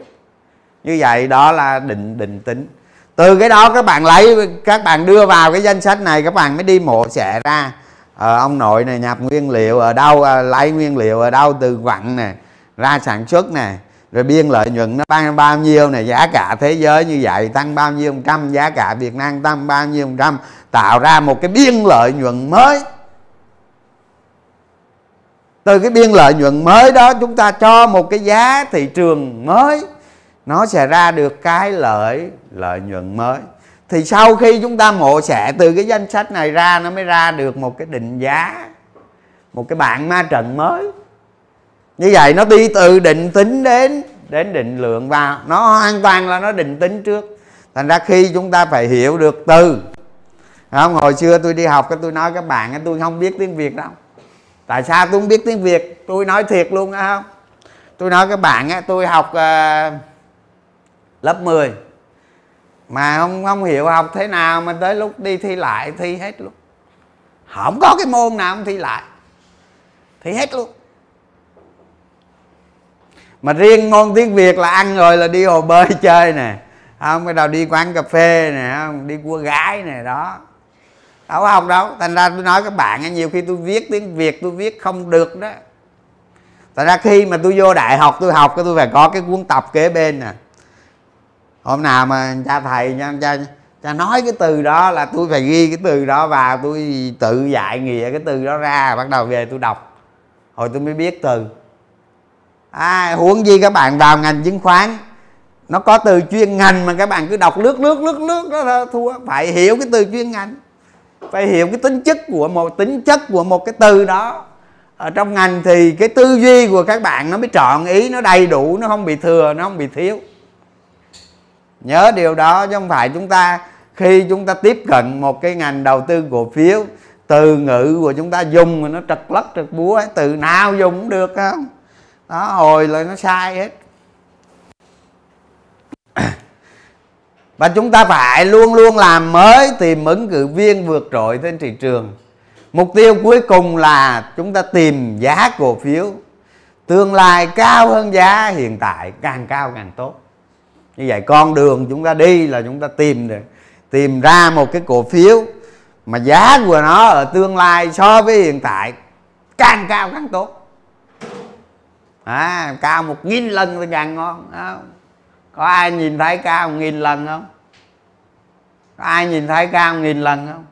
Như vậy đó là định định tính. Từ cái đó các bạn lấy các bạn đưa vào cái danh sách này các bạn mới đi mổ xẻ ra. Ờ, ông nội này nhập nguyên liệu ở đâu ờ, lấy nguyên liệu ở đâu từ vặn nè ra sản xuất nè rồi biên lợi nhuận nó tăng bao nhiêu này, giá cả thế giới như vậy, tăng bao nhiêu phần trăm, giá cả Việt Nam tăng bao nhiêu phần trăm, tạo ra một cái biên lợi nhuận mới. Từ cái biên lợi nhuận mới đó, chúng ta cho một cái giá thị trường mới, nó sẽ ra được cái lợi lợi nhuận mới. Thì sau khi chúng ta mổ xẻ từ cái danh sách này ra, nó mới ra được một cái định giá, một cái bảng ma trận mới như vậy nó đi từ định tính đến đến định lượng vào nó hoàn toàn là nó định tính trước. Thành ra khi chúng ta phải hiểu được từ không? Hồi xưa tôi đi học cái tôi nói các bạn tôi không biết tiếng việt đâu. Tại sao tôi không biết tiếng việt? Tôi nói thiệt luôn á không? Tôi nói các bạn tôi học ờ, lớp 10 mà không không hiểu học thế nào mà tới lúc đi thi lại, thi hết luôn. Không có cái môn nào không thi lại. Thi hết luôn mà riêng ngôn tiếng việt là ăn rồi là đi hồ bơi chơi nè. Không bắt đầu đi quán cà phê nè, không, đi cua gái nè, đó. Đâu học đâu. Thành ra tôi nói các bạn nhiều khi tôi viết tiếng việt, tôi viết không được đó. Thành ra khi mà tôi vô đại học, tôi học tôi phải có cái cuốn tập kế bên nè. Hôm nào mà cha thầy nha, cha cha nói cái từ đó là tôi phải ghi cái từ đó vào tôi tự dạy nghĩa cái từ đó ra, bắt đầu về tôi đọc. Hồi tôi mới biết từ à, huống gì các bạn vào ngành chứng khoán nó có từ chuyên ngành mà các bạn cứ đọc lướt lướt lướt lướt đó thua. Phải hiểu cái từ chuyên ngành phải hiểu cái tính chất của một tính chất của một cái từ đó. Ở trong ngành thì cái tư duy của các bạn nó mới trọn ý nó đầy đủ nó không bị thừa nó không bị thiếu. Nhớ điều đó chứ không phải chúng ta khi chúng ta tiếp cận một cái ngành đầu tư cổ phiếu từ ngữ của chúng ta dùng mà nó trật lất trật búa từ nào dùng cũng được không? Đó hồi là nó sai hết. Và chúng ta phải luôn luôn làm mới, tìm ứng cử viên vượt trội trên thị trường. Mục tiêu cuối cùng là chúng ta tìm giá cổ phiếu. Tương lai cao hơn giá, hiện tại càng cao càng tốt. Như vậy con đường chúng ta đi là chúng ta tìm được tìm ra một cái cổ phiếu mà giá của nó ở tương lai so với hiện tại càng cao càng tốt à, cao một nghìn lần thì càng ngon không? có ai nhìn thấy cao một nghìn lần không? Có ai nhìn thấy cao một nghìn lần không?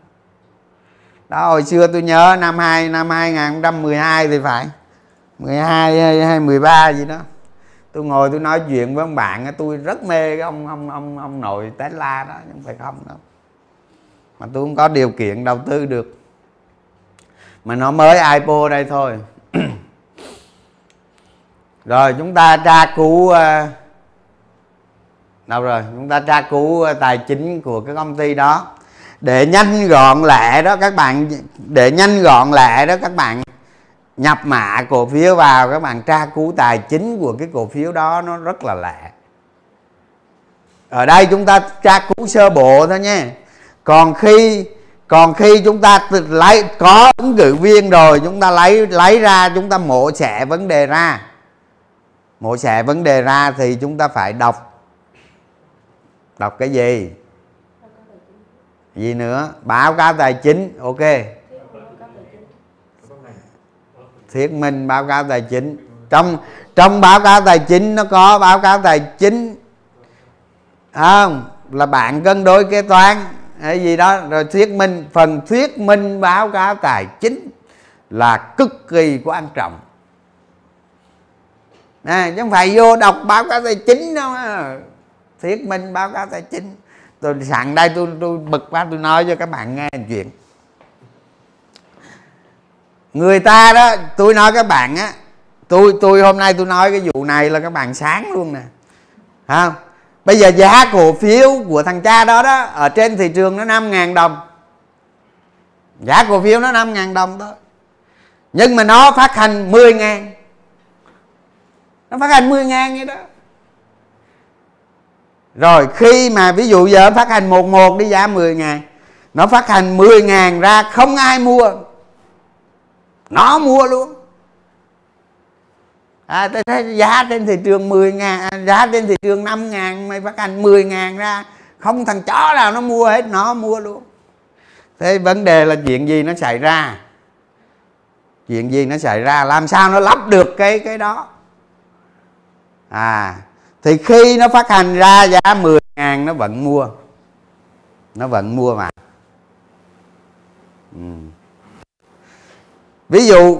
Đó hồi xưa tôi nhớ năm hai năm 2012 thì phải. 12 hay 13 gì đó. Tôi ngồi tôi nói chuyện với ông bạn tôi rất mê cái ông ông ông ông nội Tesla đó nhưng phải không đâu. Mà tôi không có điều kiện đầu tư được. Mà nó mới IPO đây thôi. rồi, chúng ta tra cứu ờ, đâu rồi? Chúng ta tra cứu ờ, tài chính của cái công ty đó. Để nhanh gọn lẹ đó, các bạn, để nhanh gọn lẹ đó, các bạn nhập mã cổ phiếu vào, các bạn tra cứu tài chính của cái cổ phiếu đó, nó rất là lẹ. Ở đây chúng ta tra cứu sơ bộ thôi nhé còn khi còn khi chúng ta lấy, có ứng cử viên rồi, chúng ta lấy lấy ra, chúng ta mổ xẻ vấn đề ra mổ xẻ vấn đề ra thì chúng ta phải đọc. Đọc cái gì? Gì nữa? Báo cáo tài chính, ok. Thuyết minh báo cáo tài chính. Trong trong báo cáo tài chính nó có báo cáo tài chính. Không? Là bạn cân đối kế toán, hay gì đó. Rồi thuyết minh, phần thuyết minh báo cáo tài chính là cực kỳ quan trọng à, chứ không phải vô đọc báo cáo tài chính đâu thuyết minh báo cáo tài chính. Tôi sẵn đây tôi tôi bực quá tôi nói cho các bạn nghe chuyện. Người ta đó tôi nói các bạn á tôi tôi hôm nay tôi nói cái vụ này là các bạn sáng luôn nè. Không bây giờ giá cổ phiếu của thằng cha đó đó ở trên thị trường nó 5 ngàn đồng. Giá cổ phiếu nó 5 ngàn đồng thôi nhưng mà nó phát hành 10 ngàn nó phát hành 10 ngàn vậy đó. Rồi khi mà ví dụ giờ phát hành một một đi giá 10 ngàn nó phát hành 10 ngàn ra không ai mua. Nó mua luôn. À, tôi thấy giá trên thị trường 10 ngàn à, giá trên thị trường 5 ngàn mày phát hành 10 ngàn ra không thằng chó nào nó mua hết nó mua luôn. Thế vấn đề là chuyện gì nó xảy ra? Chuyện gì nó xảy ra? Làm sao nó lắp được cái cái đó? À thì khi nó phát hành ra giá 10 ngàn nó vẫn mua. Nó vẫn mua mà. Ừ. ví dụ,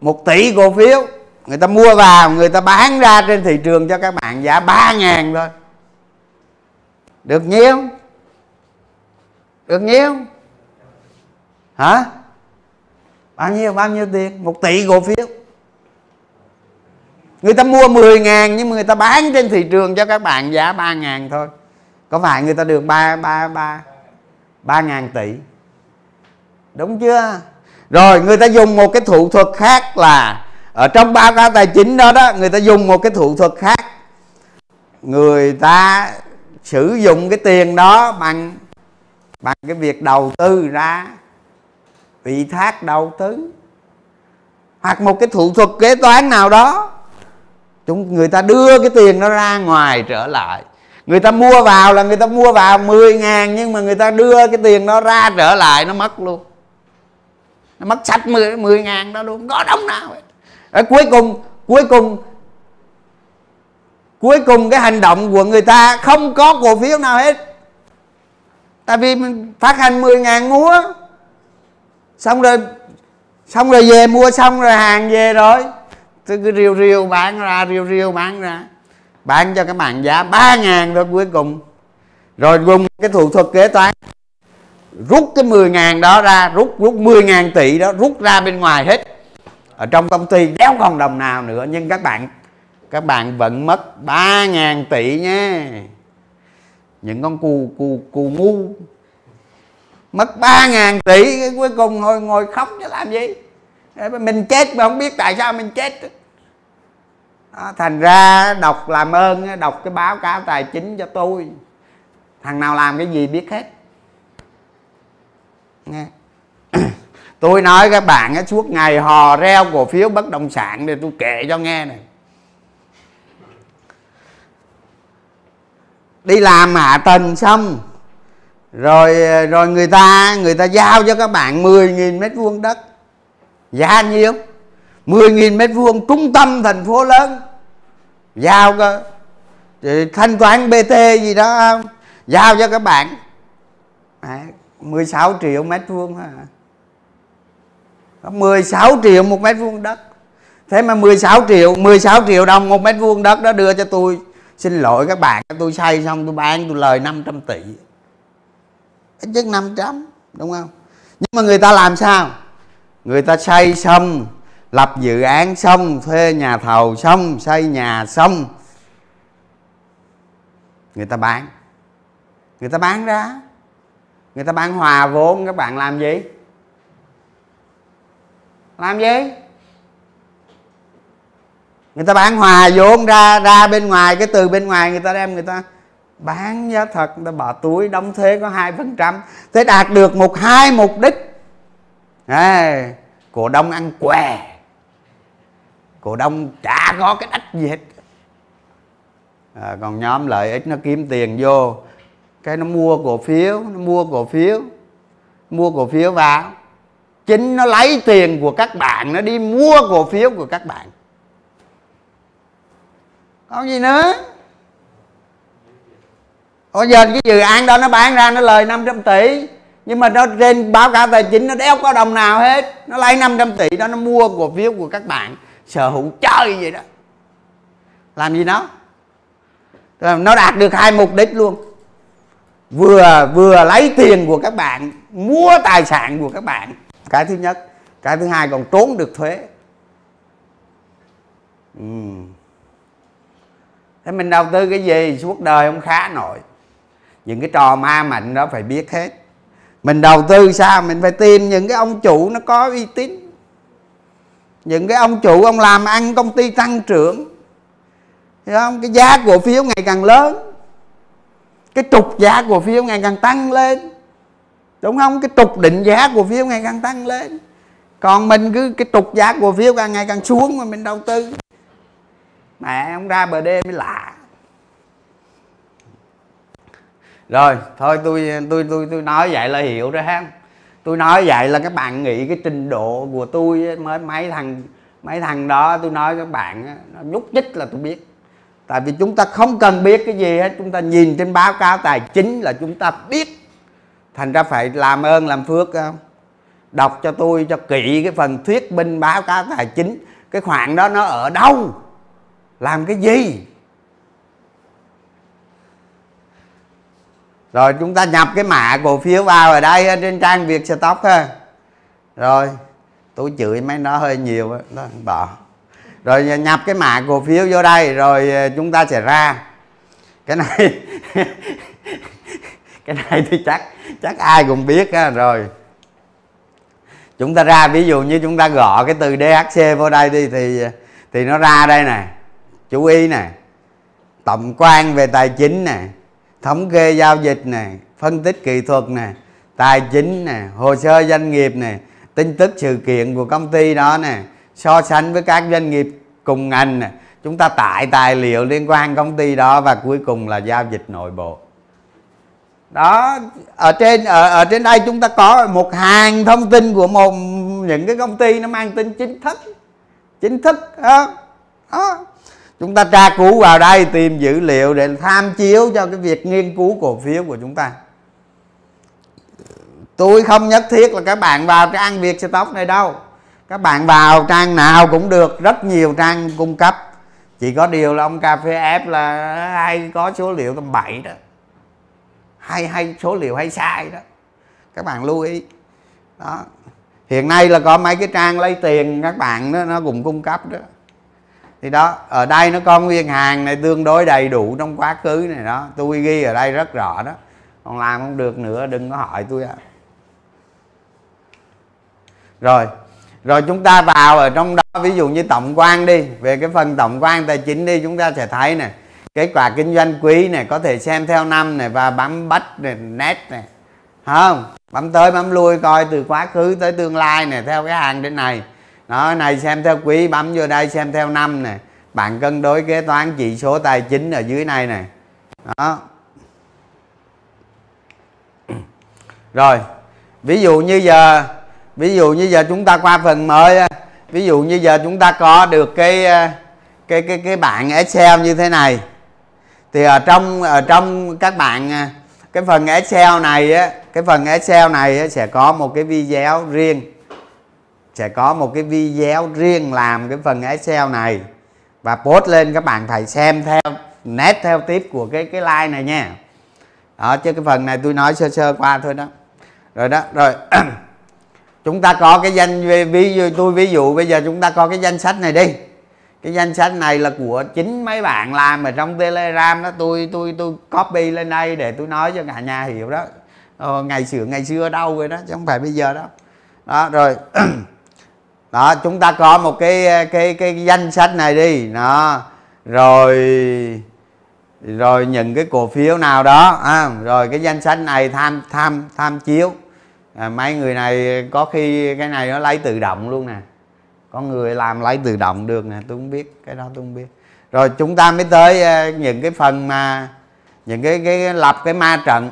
một tỷ cổ phiếu, người ta mua vào, người ta bán ra trên thị trường cho các bạn giá 3 ngàn thôi. Được nhiêu được nhiêu hả? Bao nhiêu bao nhiêu tiền? Một tỷ cổ phiếu người ta mua 10 ngàn nhưng mà người ta bán trên thị trường cho các bạn giá 3 ngàn thôi. Có phải người ta được 3 3 3 3 ngàn tỷ? Đúng chưa? Rồi, người ta dùng một cái thủ thuật khác là ở trong báo cáo tài chính đó đó, người ta dùng một cái thủ thuật khác. Người ta sử dụng cái tiền đó bằng bằng cái việc đầu tư ra, ủy thác đầu tư. Hoặc một cái thủ thuật kế toán nào đó chúng người ta đưa cái tiền nó ra ngoài trở lại. Người ta mua vào là người ta mua vào 10 ngàn nhưng mà người ta đưa cái tiền nó ra trở lại nó mất luôn. Nó mất sạch 10, 10 ngàn đó luôn có đồng nào hết. Ở cuối cùng cuối cùng cuối cùng cái hành động của người ta không có cổ phiếu nào hết. Tại vì mình phát hành 10 ngàn mua xong rồi xong rồi về mua xong rồi hàng về rồi tôi cứ riêu riêu bán ra riêu riêu bán ra. Bán cho các bạn giá 3 ngàn thôi cuối cùng. Rồi dùng cái thủ thuật kế toán. Rút cái 10 ngàn đó ra, rút rút 10 ngàn tỷ đó, rút ra bên ngoài hết. Ở trong công ty đéo còn đồng nào nữa, nhưng các bạn các bạn vẫn mất 3 ngàn tỷ nhé. Những con cù cù cù ngu. Mất 3 ngàn tỷ cuối cùng ngồi ngồi khóc chứ làm gì? Mình chết mà không biết tại sao mình chết. Đó, thành ra đọc làm ơn đọc cái báo cáo tài chính cho tôi. Thằng nào làm cái gì biết hết. Nghe. Tôi nói các bạn suốt ngày hò reo cổ phiếu bất động sản để tôi kể cho nghe này. Đi làm hạ tầng xong. Rồi rồi người ta người ta giao cho các bạn 10.000 mét vuông đất giá nhiêu? 10.000 mét vuông trung tâm thành phố lớn. Giao cơ thanh toán bt gì đó không? Giao cho các bạn. À, 16 triệu mét vuông hả? 16 triệu một mét vuông đất. Thế mà 16 triệu 16 triệu đồng một mét vuông đất đó đưa cho tôi. Xin lỗi các bạn tôi xây xong tôi bán tôi lời 500 tỷ. Ít nhất 500 đúng không? Nhưng mà người ta làm sao? Người ta xây xong, lập dự án xong, thuê nhà thầu xong, xây nhà xong, người ta bán. Người ta bán ra. Người ta bán hòa vốn, các bạn làm gì? Làm gì? Người ta bán hòa vốn ra ra bên ngoài, cái từ bên ngoài người ta đem, người ta bán giá thật, người ta bỏ túi, đóng thuế có hai phần trăm. Thế đạt được một hai mục đích. Đấy, cổ đông ăn què? Cổ đông chả có cái đất gì hết. À, còn nhóm lợi ích nó kiếm tiền vô. Cái nó mua cổ phiếu nó mua cổ phiếu mua cổ phiếu vào. Chính nó lấy tiền của các bạn nó đi mua cổ phiếu của các bạn. Có gì nữa? Ôi giờ cái dự án đó nó bán ra nó lời 500 tỷ nhưng mà nó trên báo cáo tài chính nó đéo có đồng nào hết. Nó lấy 500 tỷ đó, nó mua cổ phiếu của các bạn, sở hữu chơi vậy đó. Làm gì nó? Nó đạt được hai mục đích luôn. Vừa vừa lấy tiền của các bạn, mua tài sản của các bạn. Cái thứ nhất. Cái thứ hai, còn trốn được thuế. Ừ. thế mình đầu tư cái gì? Suốt đời không khá nổi. Những cái trò ma mạnh đó phải biết hết mình đầu tư sao? Mình phải tìm những cái ông chủ nó có uy tín. Những cái ông chủ ông làm ăn, công ty tăng trưởng. Thấy không? Cái giá cổ phiếu ngày càng lớn. Cái trục giá cổ phiếu ngày càng tăng lên. Đúng không? Cái trục định giá cổ phiếu ngày càng tăng lên. Còn mình cứ cái trục giá cổ phiếu càng ngày càng xuống mà mình đầu tư. Mẹ, ông ra bờ đê mới lạ. Rồi, thôi tôi tôi tôi tôi nói vậy là hiểu rồi ha. Tôi nói vậy là các bạn nghĩ cái trình độ của tôi mới mấy thằng mấy thằng đó, tôi nói các bạn nó nhúc nhích là tôi biết. Tại vì chúng ta không cần biết cái gì hết, chúng ta nhìn trên báo cáo tài chính là chúng ta biết. Thành ra phải làm ơn, làm phước không? Đọc cho tôi, cho kỹ cái phần thuyết minh báo cáo tài chính. Cái khoản đó nó ở đâu? Làm cái gì? Rồi chúng ta nhập cái mã cổ phiếu vào ở đây trên trang việt stock ha. Rồi, tôi chửi mấy nó hơi nhiều đó bỏ. Rồi nhập cái mã cổ phiếu vô đây, rồi ờ, chúng ta sẽ ra. Cái này cái này thì chắc chắc ai cũng biết ha rồi. Chúng ta ra, ví dụ như chúng ta gõ cái từ DHC vô đây đi, thì ờ, thì nó ra đây nè. Chú ý nè. Tổng quan về tài chính nè thống kê giao dịch nè phân tích kỹ thuật nè tài chính nè hồ sơ doanh nghiệp nè tin tức sự kiện của công ty đó nè so sánh với các doanh nghiệp cùng ngành nè chúng ta tải tài liệu liên quan công ty đó và cuối cùng là giao dịch nội bộ đó ở trên ở, ở trên đây chúng ta có một hàng thông tin của một những cái công ty nó mang tính chính thức chính thức đó, đó chúng ta tra cứu vào đây tìm dữ liệu để tham chiếu cho cái việc nghiên cứu cổ phiếu của chúng ta. Tôi không nhất thiết là các bạn vào trang việt stock này đâu. Các bạn vào trang nào cũng được, rất nhiều trang cung cấp. Chỉ có điều là ông cà phê ép là hay có số liệu tầm 7 đó. Hay hay số liệu hay sai đó. Các bạn lưu ý. Đó. Hiện nay là có mấy cái trang lấy tiền các bạn đó, nó cũng cung cấp đó thì đó, ở đây nó có nguyên hàng này, tương đối đầy đủ trong quá khứ này đó. Tôi ghi ở đây rất rõ đó. Còn làm không được nữa, đừng có hỏi tôi à. rồi rồi chúng ta vào ở trong đó, ví dụ như tổng quan đi. Về cái phần tổng quan tài chính đi, chúng ta sẽ thấy này kết quả kinh doanh quý này, có thể xem theo năm này, và bấm bắt này nét này. Không? Bấm tới, bấm lui, coi từ quá khứ tới tương lai này, theo cái hàng trên này đó này xem theo quý bấm vô đây xem theo năm này bạn cân đối kế toán chỉ số tài chính ở dưới này này đó. Rồi ví dụ như giờ ví dụ như giờ chúng ta qua phần mới ví dụ như giờ chúng ta có được cái ờ, cái cái cái bảng Excel như thế này. Thì ở trong ở trong các bạn ờ, cái phần Excel này á cái phần Excel này á, sẽ có một cái video riêng sẽ có một cái video riêng làm cái phần Excel này. Và post lên các bạn phải xem theo nét theo tiếp của cái cái like này nha. Đó chứ cái phần này tôi nói sơ sơ qua thôi đó. Rồi đó rồi. Chúng ta có cái danh ví dụ tôi ví dụ bây giờ chúng ta có cái danh sách này đi. Cái danh sách này là của chính mấy bạn làm ở trong telegram đó. Tôi tôi tôi copy lên đây để tôi nói cho cả nhà hiểu đó. Ờ, ngày xưa ngày xưa đâu rồi đó chứ không phải bây giờ đó đó rồi. đó chúng ta có một cái cái cái, cái danh sách này đi. Đó. Rồi rồi những cái cổ phiếu nào đó à, rồi cái danh sách này tham tham tham chiếu. À, mấy người này có khi cái này nó lấy tự động luôn nè. Có người làm lấy tự động được nè tôi không biết cái đó tôi không biết. Rồi chúng ta mới tới à, những cái phần mà những cái, cái lập cái ma trận.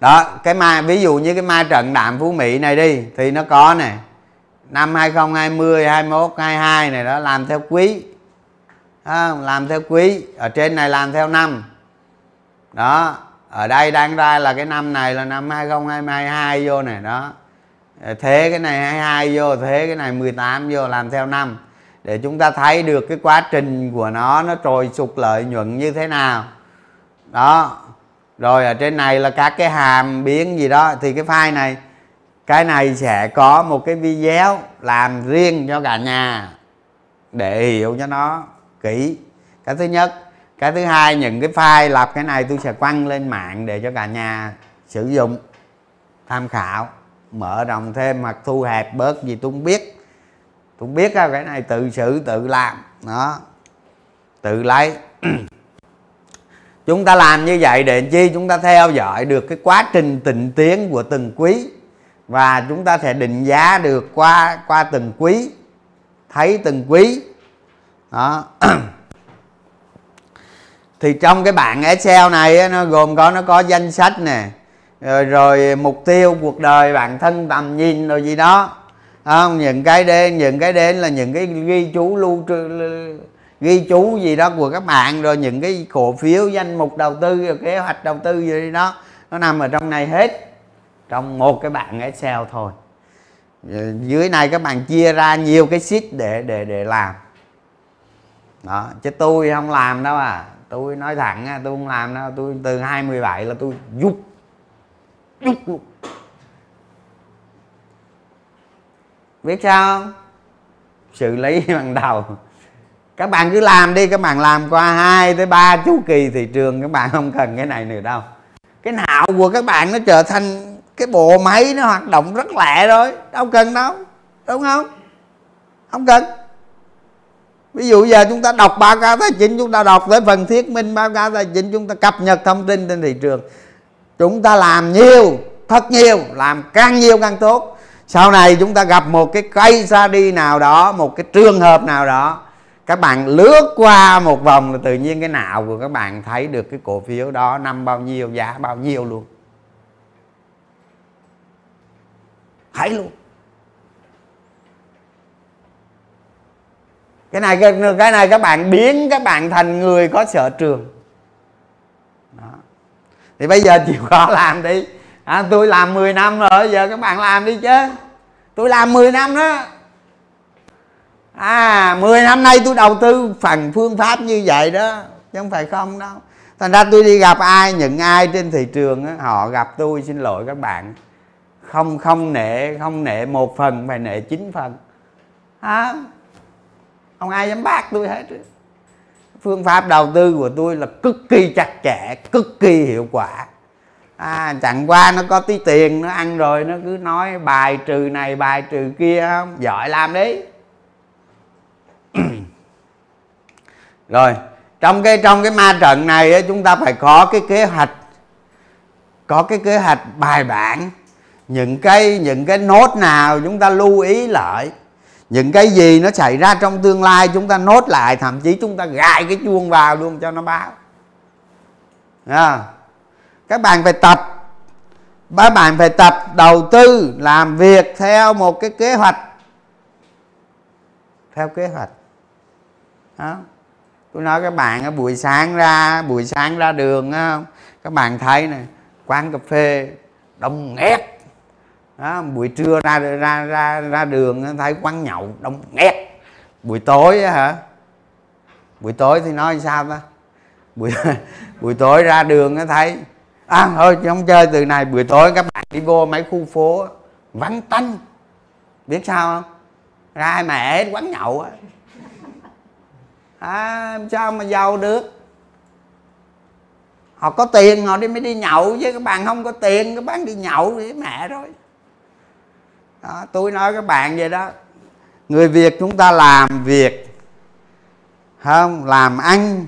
Đó cái ma ví dụ như cái ma trận đạm phú mỹ này đi thì nó có nè năm 2020 21 22 này đó làm theo quý. Đó, làm theo quý. Ở trên này làm theo năm. Đó. Ở đây đang ra là cái năm này là năm 2022 vô này đó. Ờ, thế cái này 22 vô thế cái này 18 vô làm theo năm. Để chúng ta thấy được cái quá trình của nó nó trồi sụt lợi nhuận như thế nào. Đó. Rồi ở trên này là các cái hàm biến gì đó thì cái file này cái này sẽ có một cái video làm riêng cho cả nhà để hiểu cho nó kỹ. Cái thứ nhất. Cái thứ hai, những cái file lập cái này tôi sẽ quăng lên mạng để cho cả nhà sử dụng, tham khảo, mở rộng thêm hoặc thu hẹp bớt gì tôi không biết. Tôi không biết cái này tự xử, tự làm. Đó. Tự lấy. Chúng ta làm như vậy để chi? Chúng ta theo dõi được cái quá trình tịnh tiến của từng quý và chúng ta sẽ định giá được qua qua từng quý thấy từng quý. Đó. Thì trong cái bảng Excel này nó gồm có nó có danh sách nè rồi, rồi mục tiêu cuộc đời bản thân tầm nhìn rồi gì đó. Không những cái đến những cái đến là những cái ghi chú lưu ghi chú gì đó của các bạn rồi những cái cổ phiếu danh mục đầu tư rồi kế hoạch đầu tư gì đó. Nó nằm ở trong này hết trong một cái bảng Excel thôi. Dưới này các bạn chia ra nhiều cái sheet để để để làm. Đó, chứ tôi không làm đâu à. Tôi nói thẳng tôi không làm đâu. Tôi từ 27 là tôi giúp giúp luôn biết sao không? Xử lý bằng đầu. Các bạn cứ làm đi, các bạn làm qua hai tới ba chu kỳ thị trường, các bạn không cần cái này nữa đâu. Cái não của các bạn nó trở thành cái bộ máy nó hoạt động rất lẹ rồi đâu cần đâu, đúng không? Không cần. Ví dụ giờ chúng ta đọc báo cáo tài chính, chúng ta đọc tới phần thuyết minh báo cáo tài chính, chúng ta cập nhật thông tin trên thị trường. Chúng ta làm nhiều, thật nhiều, làm càng nhiều càng tốt. Sau này chúng ta gặp một cái cây ra đi nào đó, một cái trường hợp nào đó, các bạn lướt qua một vòng là tự nhiên cái nào của các bạn thấy được cái cổ phiếu đó năm bao nhiêu, giá bao nhiêu luôn. Thấy luôn. Cái này cái, cái này các bạn biến các bạn thành người có sở trường. Đó. thì bây giờ chịu khó làm đi. À, tôi làm 10 năm rồi giờ các bạn làm đi chứ. Tôi làm 10 năm đó. À 10 năm nay tôi đầu tư phần phương pháp như vậy đó chứ không phải không đâu. Thành ra tôi đi gặp ai những ai trên thị trường đó, họ gặp tôi xin lỗi các bạn không không nệ không nệ một phần phải nệ chín phần. Hả? Không ai dám bác tôi hết phương pháp đầu tư của tôi là cực kỳ chặt chẽ cực kỳ hiệu quả. À, chẳng qua nó có tí tiền nó ăn rồi nó cứ nói bài trừ này bài trừ kia không? Giỏi làm đi. Rồi trong cái trong cái ma trận này chúng ta phải có cái kế hoạch có cái kế hoạch bài bản những cái những cái nốt nào chúng ta lưu ý lại những cái gì nó xảy ra trong tương lai chúng ta nốt lại thậm chí chúng ta gài cái chuông vào luôn cho nó báo. À, các bạn phải tập. Các bạn phải tập đầu tư làm việc theo một cái kế hoạch. Theo kế hoạch. Đó. tôi nói các bạn buổi sáng ra buổi sáng ra đường các bạn thấy này quán cà phê đông nghét đó, buổi trưa ra ra ra ra đường thấy quán nhậu đông nghẹt. Buổi tối hả? Buổi tối thì nói sao ta? Buổi buổi tối ra đường thấy à thôi không chơi từ này buổi tối các bạn đi vô mấy khu phố vắng tanh. Biết sao không? Ra mẹ quán nhậu á. À, sao mà giàu được? Họ có tiền họ đi mới đi nhậu chứ các bạn không có tiền các bạn đi nhậu thì mẹ rồi đó, tôi nói các bạn vậy đó. Người việt chúng ta làm việc không làm ăn.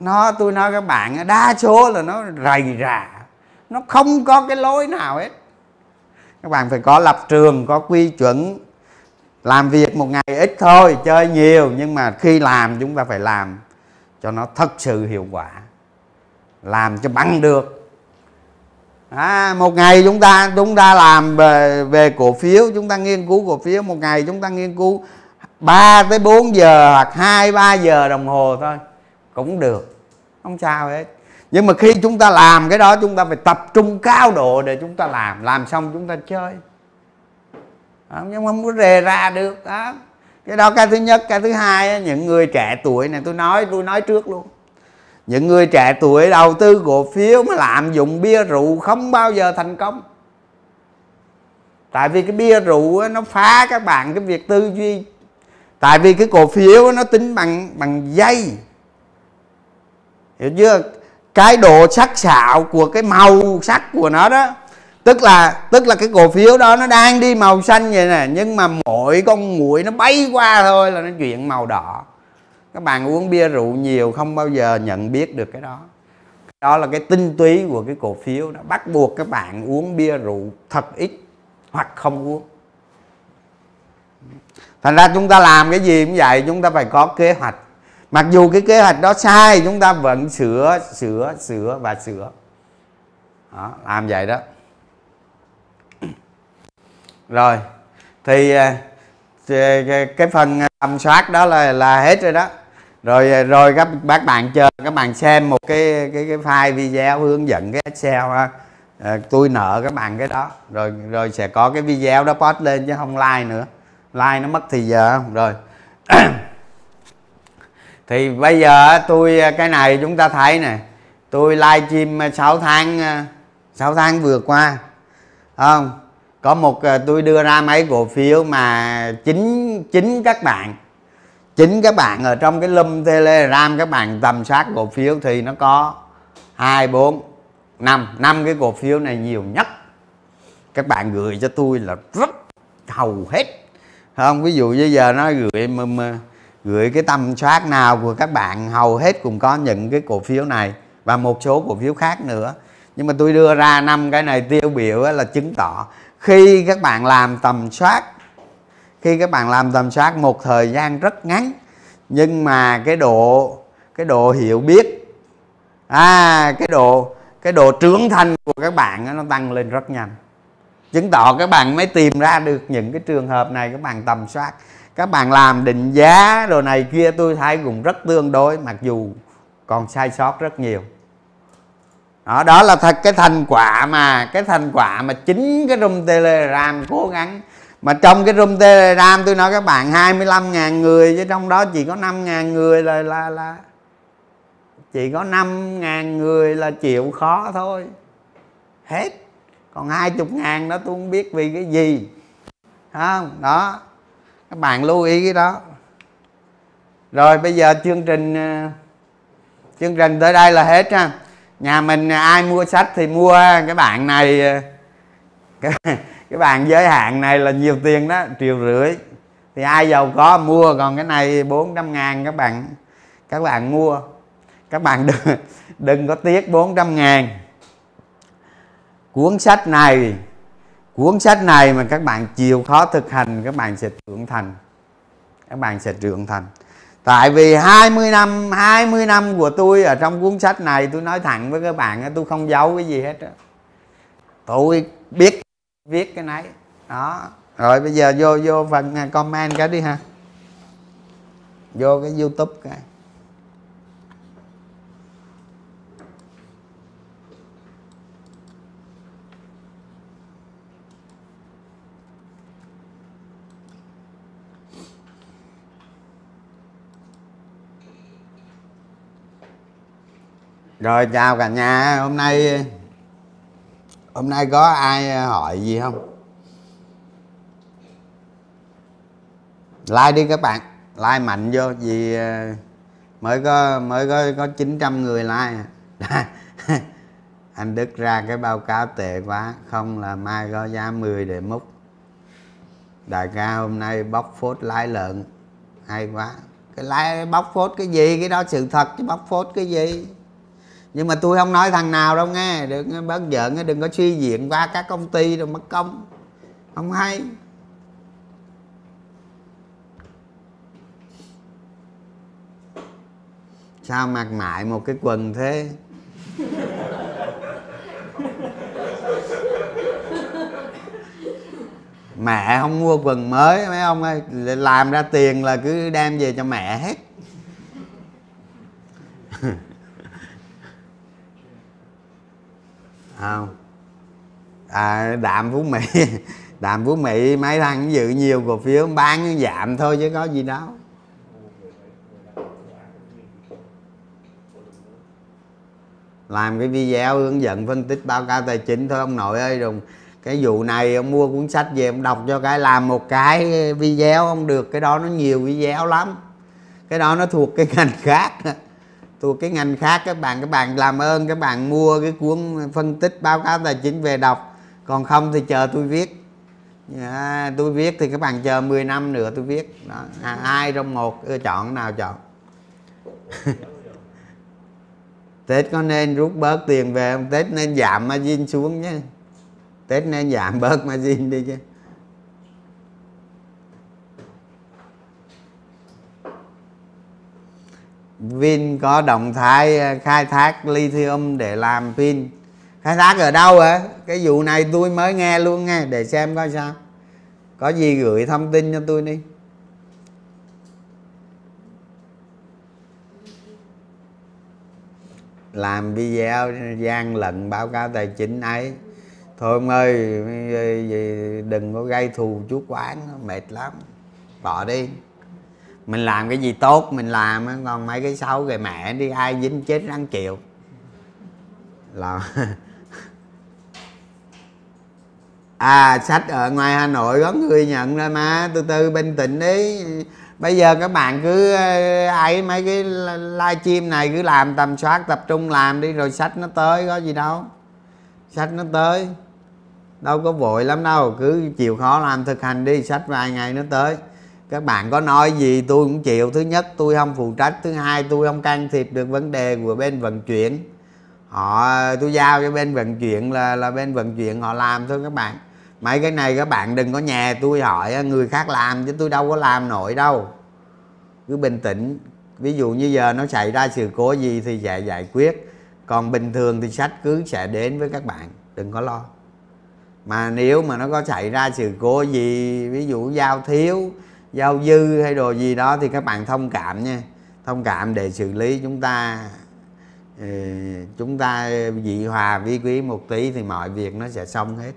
Nó tôi nói các bạn đa số là nó rầy rà. Nó không có cái lối nào hết. Các bạn phải có lập trường có quy chuẩn. Làm việc một ngày ít thôi chơi nhiều nhưng mà khi làm chúng ta phải làm cho nó thật sự hiệu quả. Làm cho bằng được à, một ngày chúng ta chúng ta làm về, về cổ phiếu chúng ta nghiên cứu cổ phiếu. Một ngày chúng ta nghiên cứu 3 tới 4 giờ hoặc 2 3 giờ đồng hồ thôi. Cũng được. Không sao hết. Nhưng mà khi chúng ta làm cái đó chúng ta phải tập trung cao độ để chúng ta làm. Làm xong chúng ta chơi. Nhưng không có rề ra được. Đó. Cái đó cái thứ nhất. Cái thứ hai những người trẻ tuổi này tôi nói tôi nói trước luôn những người trẻ tuổi đầu tư cổ phiếu mà lạm dụng bia rượu không bao giờ thành công. Tại vì cái bia rượu nó phá các bạn cái việc tư duy. Tại vì cái cổ phiếu nó tính bằng bằng dây hiểu chưa? Cái độ sắc sảo của cái màu sắc của nó đó, tức là tức là cái cổ phiếu đó nó đang đi màu xanh vậy nè, nhưng mà mỗi con muỗi nó bay qua thôi là nó chuyển màu đỏ các bạn uống bia rượu nhiều không bao giờ nhận biết được cái đó. Đó là cái tinh túy của cái cổ phiếu đó. Bắt buộc các bạn uống bia rượu thật ít hoặc không uống. Thành ra chúng ta làm cái gì cũng vậy chúng ta phải có kế hoạch. Mặc dù cái kế hoạch đó sai chúng ta vẫn sửa sửa sửa và sửa. Đó, làm vậy đó. Rồi à, thì cái phần à, tầm soát đó là là hết rồi đó rồi ờ, rồi các bác bạn chờ các bạn xem một cái cái cái file video hướng dẫn cái excel ha. À, tôi nợ các bạn cái đó. Rồi rồi sẽ có cái video đó post lên chứ không like nữa. Like nó mất thì giờ không? Rồi. Thì bây giờ tôi ờ, cái này chúng ta thấy nè. Tôi live stream 6 tháng 6 tháng vừa qua. Không? Có một tôi đưa ra mấy cổ phiếu mà chính chính các bạn chính các bạn ở trong cái lum telegram các bạn tầm soát cổ phiếu thì nó có hai bốn năm. Năm cái cổ phiếu này nhiều nhất. Các bạn gửi cho tôi là rất hầu hết. Không ví dụ bây giờ nó gửi mà, mà gửi cái tầm soát nào của các bạn hầu hết cũng có những cái cổ phiếu này và một số cổ phiếu khác nữa. Nhưng mà tôi đưa ra năm cái này tiêu biểu là chứng tỏ khi các bạn làm tầm soát khi các bạn làm tầm soát một thời gian rất ngắn nhưng mà cái độ cái độ hiểu biết à cái độ cái độ trưởng thành của các bạn nó tăng lên rất nhanh. Chứng tỏ các bạn mới tìm ra được những cái trường hợp này các bạn tầm soát. Các bạn làm định giá đồ này kia tôi thấy cũng rất tương đối mặc dù còn sai sót rất nhiều. Đó, đó là thật cái thành quả mà cái thành quả mà chính cái room telegram cố gắng mà trong cái room telegram tôi nói các bạn 25.000 người chứ trong đó chỉ có 5.000 người là là là chỉ có 5.000 người là chịu khó thôi. Hết. Còn 20.000 đó tôi không biết vì cái gì. Không? Đó. Các bạn lưu ý cái đó. Rồi bây giờ chương trình ờ, chương trình tới đây là hết ha. Nhà mình ờ, ai mua sách thì mua. Cái bạn này ờ, cái, cái bàn giới hạn này là nhiều tiền đó triệu rưỡi. Thì ai giàu có mua còn cái này 400 ngàn các bạn các bạn mua. Các bạn đừng, đừng có tiếc 400 ngàn. Cuốn sách này cuốn sách này mà các bạn chịu khó thực hành các bạn sẽ trưởng thành. Các bạn sẽ trưởng thành. Tại vì 20 năm 20 năm của tôi ở trong cuốn sách này tôi nói thẳng với các bạn tôi không giấu cái gì hết đó. tôi biết viết cái nấy. Đó. Rồi bây giờ vô vô phần à, comment cái đi ha. Vô cái youtube cái. Rồi, chào cả nhà. Hôm nay hôm nay có ai ờ, hỏi gì không? Like đi các bạn. Like mạnh vô vì ờ, mới có mới có có 900 người like à. anh Đức ra cái báo cáo tệ quá, không là mai có giá 10 để múc. Đại ca hôm nay bóc phốt lái lợn. Hay quá. Cái lái, bóc phốt cái gì? Cái đó sự thật chứ bóc phốt cái gì? nhưng mà tôi không nói thằng nào đâu nghe. Đừng bớt giận, đừng có suy diện qua các công ty rồi mất công. Không hay. Sao mặc mại một cái quần thế? Mẹ không mua quần mới, mấy ông ơi. Làm ra tiền là cứ đem về cho mẹ hết. không. À, đạm phú mỹ. Đạm phú mỹ mấy thằng dự nhiều cổ phiếu bán giảm thôi chứ có gì đâu. Làm cái video hướng dẫn phân tích báo cáo tài chính thôi ông nội ơi rồi cái vụ này ông mua cuốn sách về ông đọc cho cái làm một cái video ông được cái đó nó nhiều video lắm. Cái đó nó thuộc cái ngành khác. thuộc cái ngành khác các bạn các bạn làm ơn các bạn mua cái cuốn phân tích báo cáo tài chính về đọc. Còn không thì chờ tôi viết. À, tôi viết thì các bạn chờ 10 năm nữa tôi viết. Đó à, ai trong một chọn nào chọn? Tết có nên rút bớt tiền về không? Tết nên giảm margin xuống nhé tết nên giảm bớt margin đi chứ. Vin có động thái ờ, khai thác lithium để làm pin. Khai thác ở đâu hả cái vụ này tôi mới nghe luôn nghe, để xem coi sao. Có gì gửi thông tin cho tôi đi. Làm video gian lận báo cáo tài chính ấy. Thôi ông ơi ờ, ờ, đừng có gây thù chuốc quán mệt lắm. Bỏ đi mình làm cái gì tốt, mình làm còn mấy cái xấu rồi mẹ đi, ai dính chết răng chịu. Là à sách ở ngoài hà nội có người nhận ra mà từ từ bình tĩnh đi. Bây giờ các bạn cứ ờ, ai mấy cái live stream này, cứ làm tầm soát, tập trung làm đi, rồi sách nó tới, có gì đâu. Sách nó tới. Đâu có vội lắm đâu, cứ chịu khó làm thực hành đi, sách vài ngày nó tới các bạn có nói gì, tôi cũng chịu. Thứ nhất, tôi không phụ trách. Thứ hai, tôi không can thiệp được vấn đề của bên vận chuyển. Họ, tôi giao cho bên vận chuyển là là bên vận chuyển họ làm thôi các bạn. Mấy cái này các bạn đừng có nhà tôi hỏi, người khác làm chứ tôi đâu có làm nổi đâu. Cứ bình tĩnh. Ví dụ như giờ nó xảy ra sự cố gì thì sẽ giải quyết. Còn bình thường thì sách cứ sẽ đến với các bạn, đừng có lo. Mà nếu mà nó có xảy ra sự cố gì, ví dụ giao thiếu giao dư hay đồ gì đó thì các bạn thông cảm nha. Thông cảm để xử lý chúng ta ờ, chúng ta dị hòa vi quý một tí thì mọi việc nó sẽ xong hết.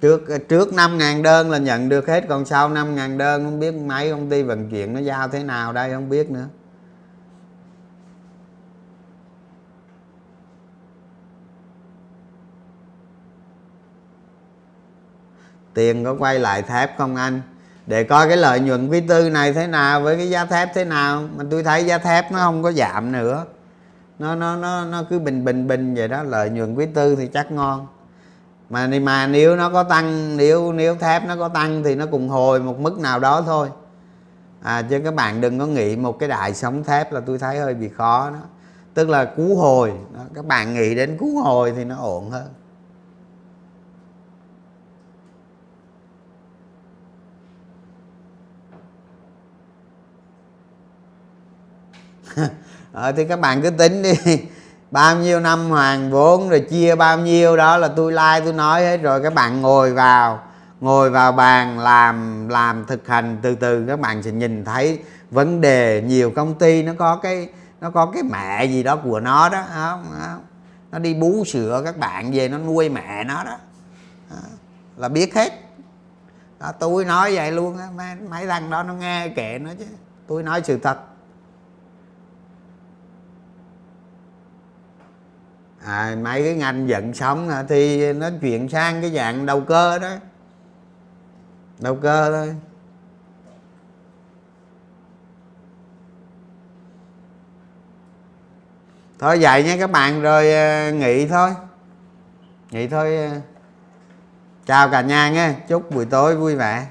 Trước trước năm ngàn đơn là nhận được hết, còn sau năm ngàn đơn không biết mấy công ty vận chuyển nó giao thế nào đây không biết nữa. Tiền có quay lại thép không anh? Để coi cái lợi nhuận quý tư này thế nào với cái giá thép thế nào. Mà tôi thấy giá thép nó không có giảm nữa. Nó nó nó nó cứ bình bình bình vậy đó. Lợi nhuận quý tư thì chắc ngon. Mà mà nếu nó có tăng, nếu nếu thép nó có tăng thì nó cùng hồi một mức nào đó thôi. À chứ các bạn đừng có nghĩ một cái đại sống thép là tôi thấy hơi bị khó đó. Tức là cú hồi. Đó. các bạn nghĩ đến cú hồi thì nó ổn hơn. À, thì các bạn cứ tính đi. Bao nhiêu năm hoàn vốn rồi chia bao nhiêu đó là tôi like tôi nói hết rồi. Các bạn ngồi vào ngồi vào bàn làm làm thực hành. Từ từ các bạn sẽ nhìn thấy vấn đề. Nhiều công ty nó có cái nó có cái mẹ gì đó của nó đó. Không, không? nó đi bú sữa các bạn về nó nuôi mẹ nó đó, đó. là biết hết. Đó, tôi nói vậy luôn á. Mấy, mấy thằng đó nó nghe kệ nó chứ. Tôi nói sự thật. À, mấy cái ngành dẫn sống thì nó chuyển sang cái dạng đầu cơ đó. Đầu cơ thôi. Thôi vậy nha các bạn rồi ờ, nghỉ thôi. Nghỉ thôi ờ. chào cả nhà nghe chúc buổi tối vui vẻ.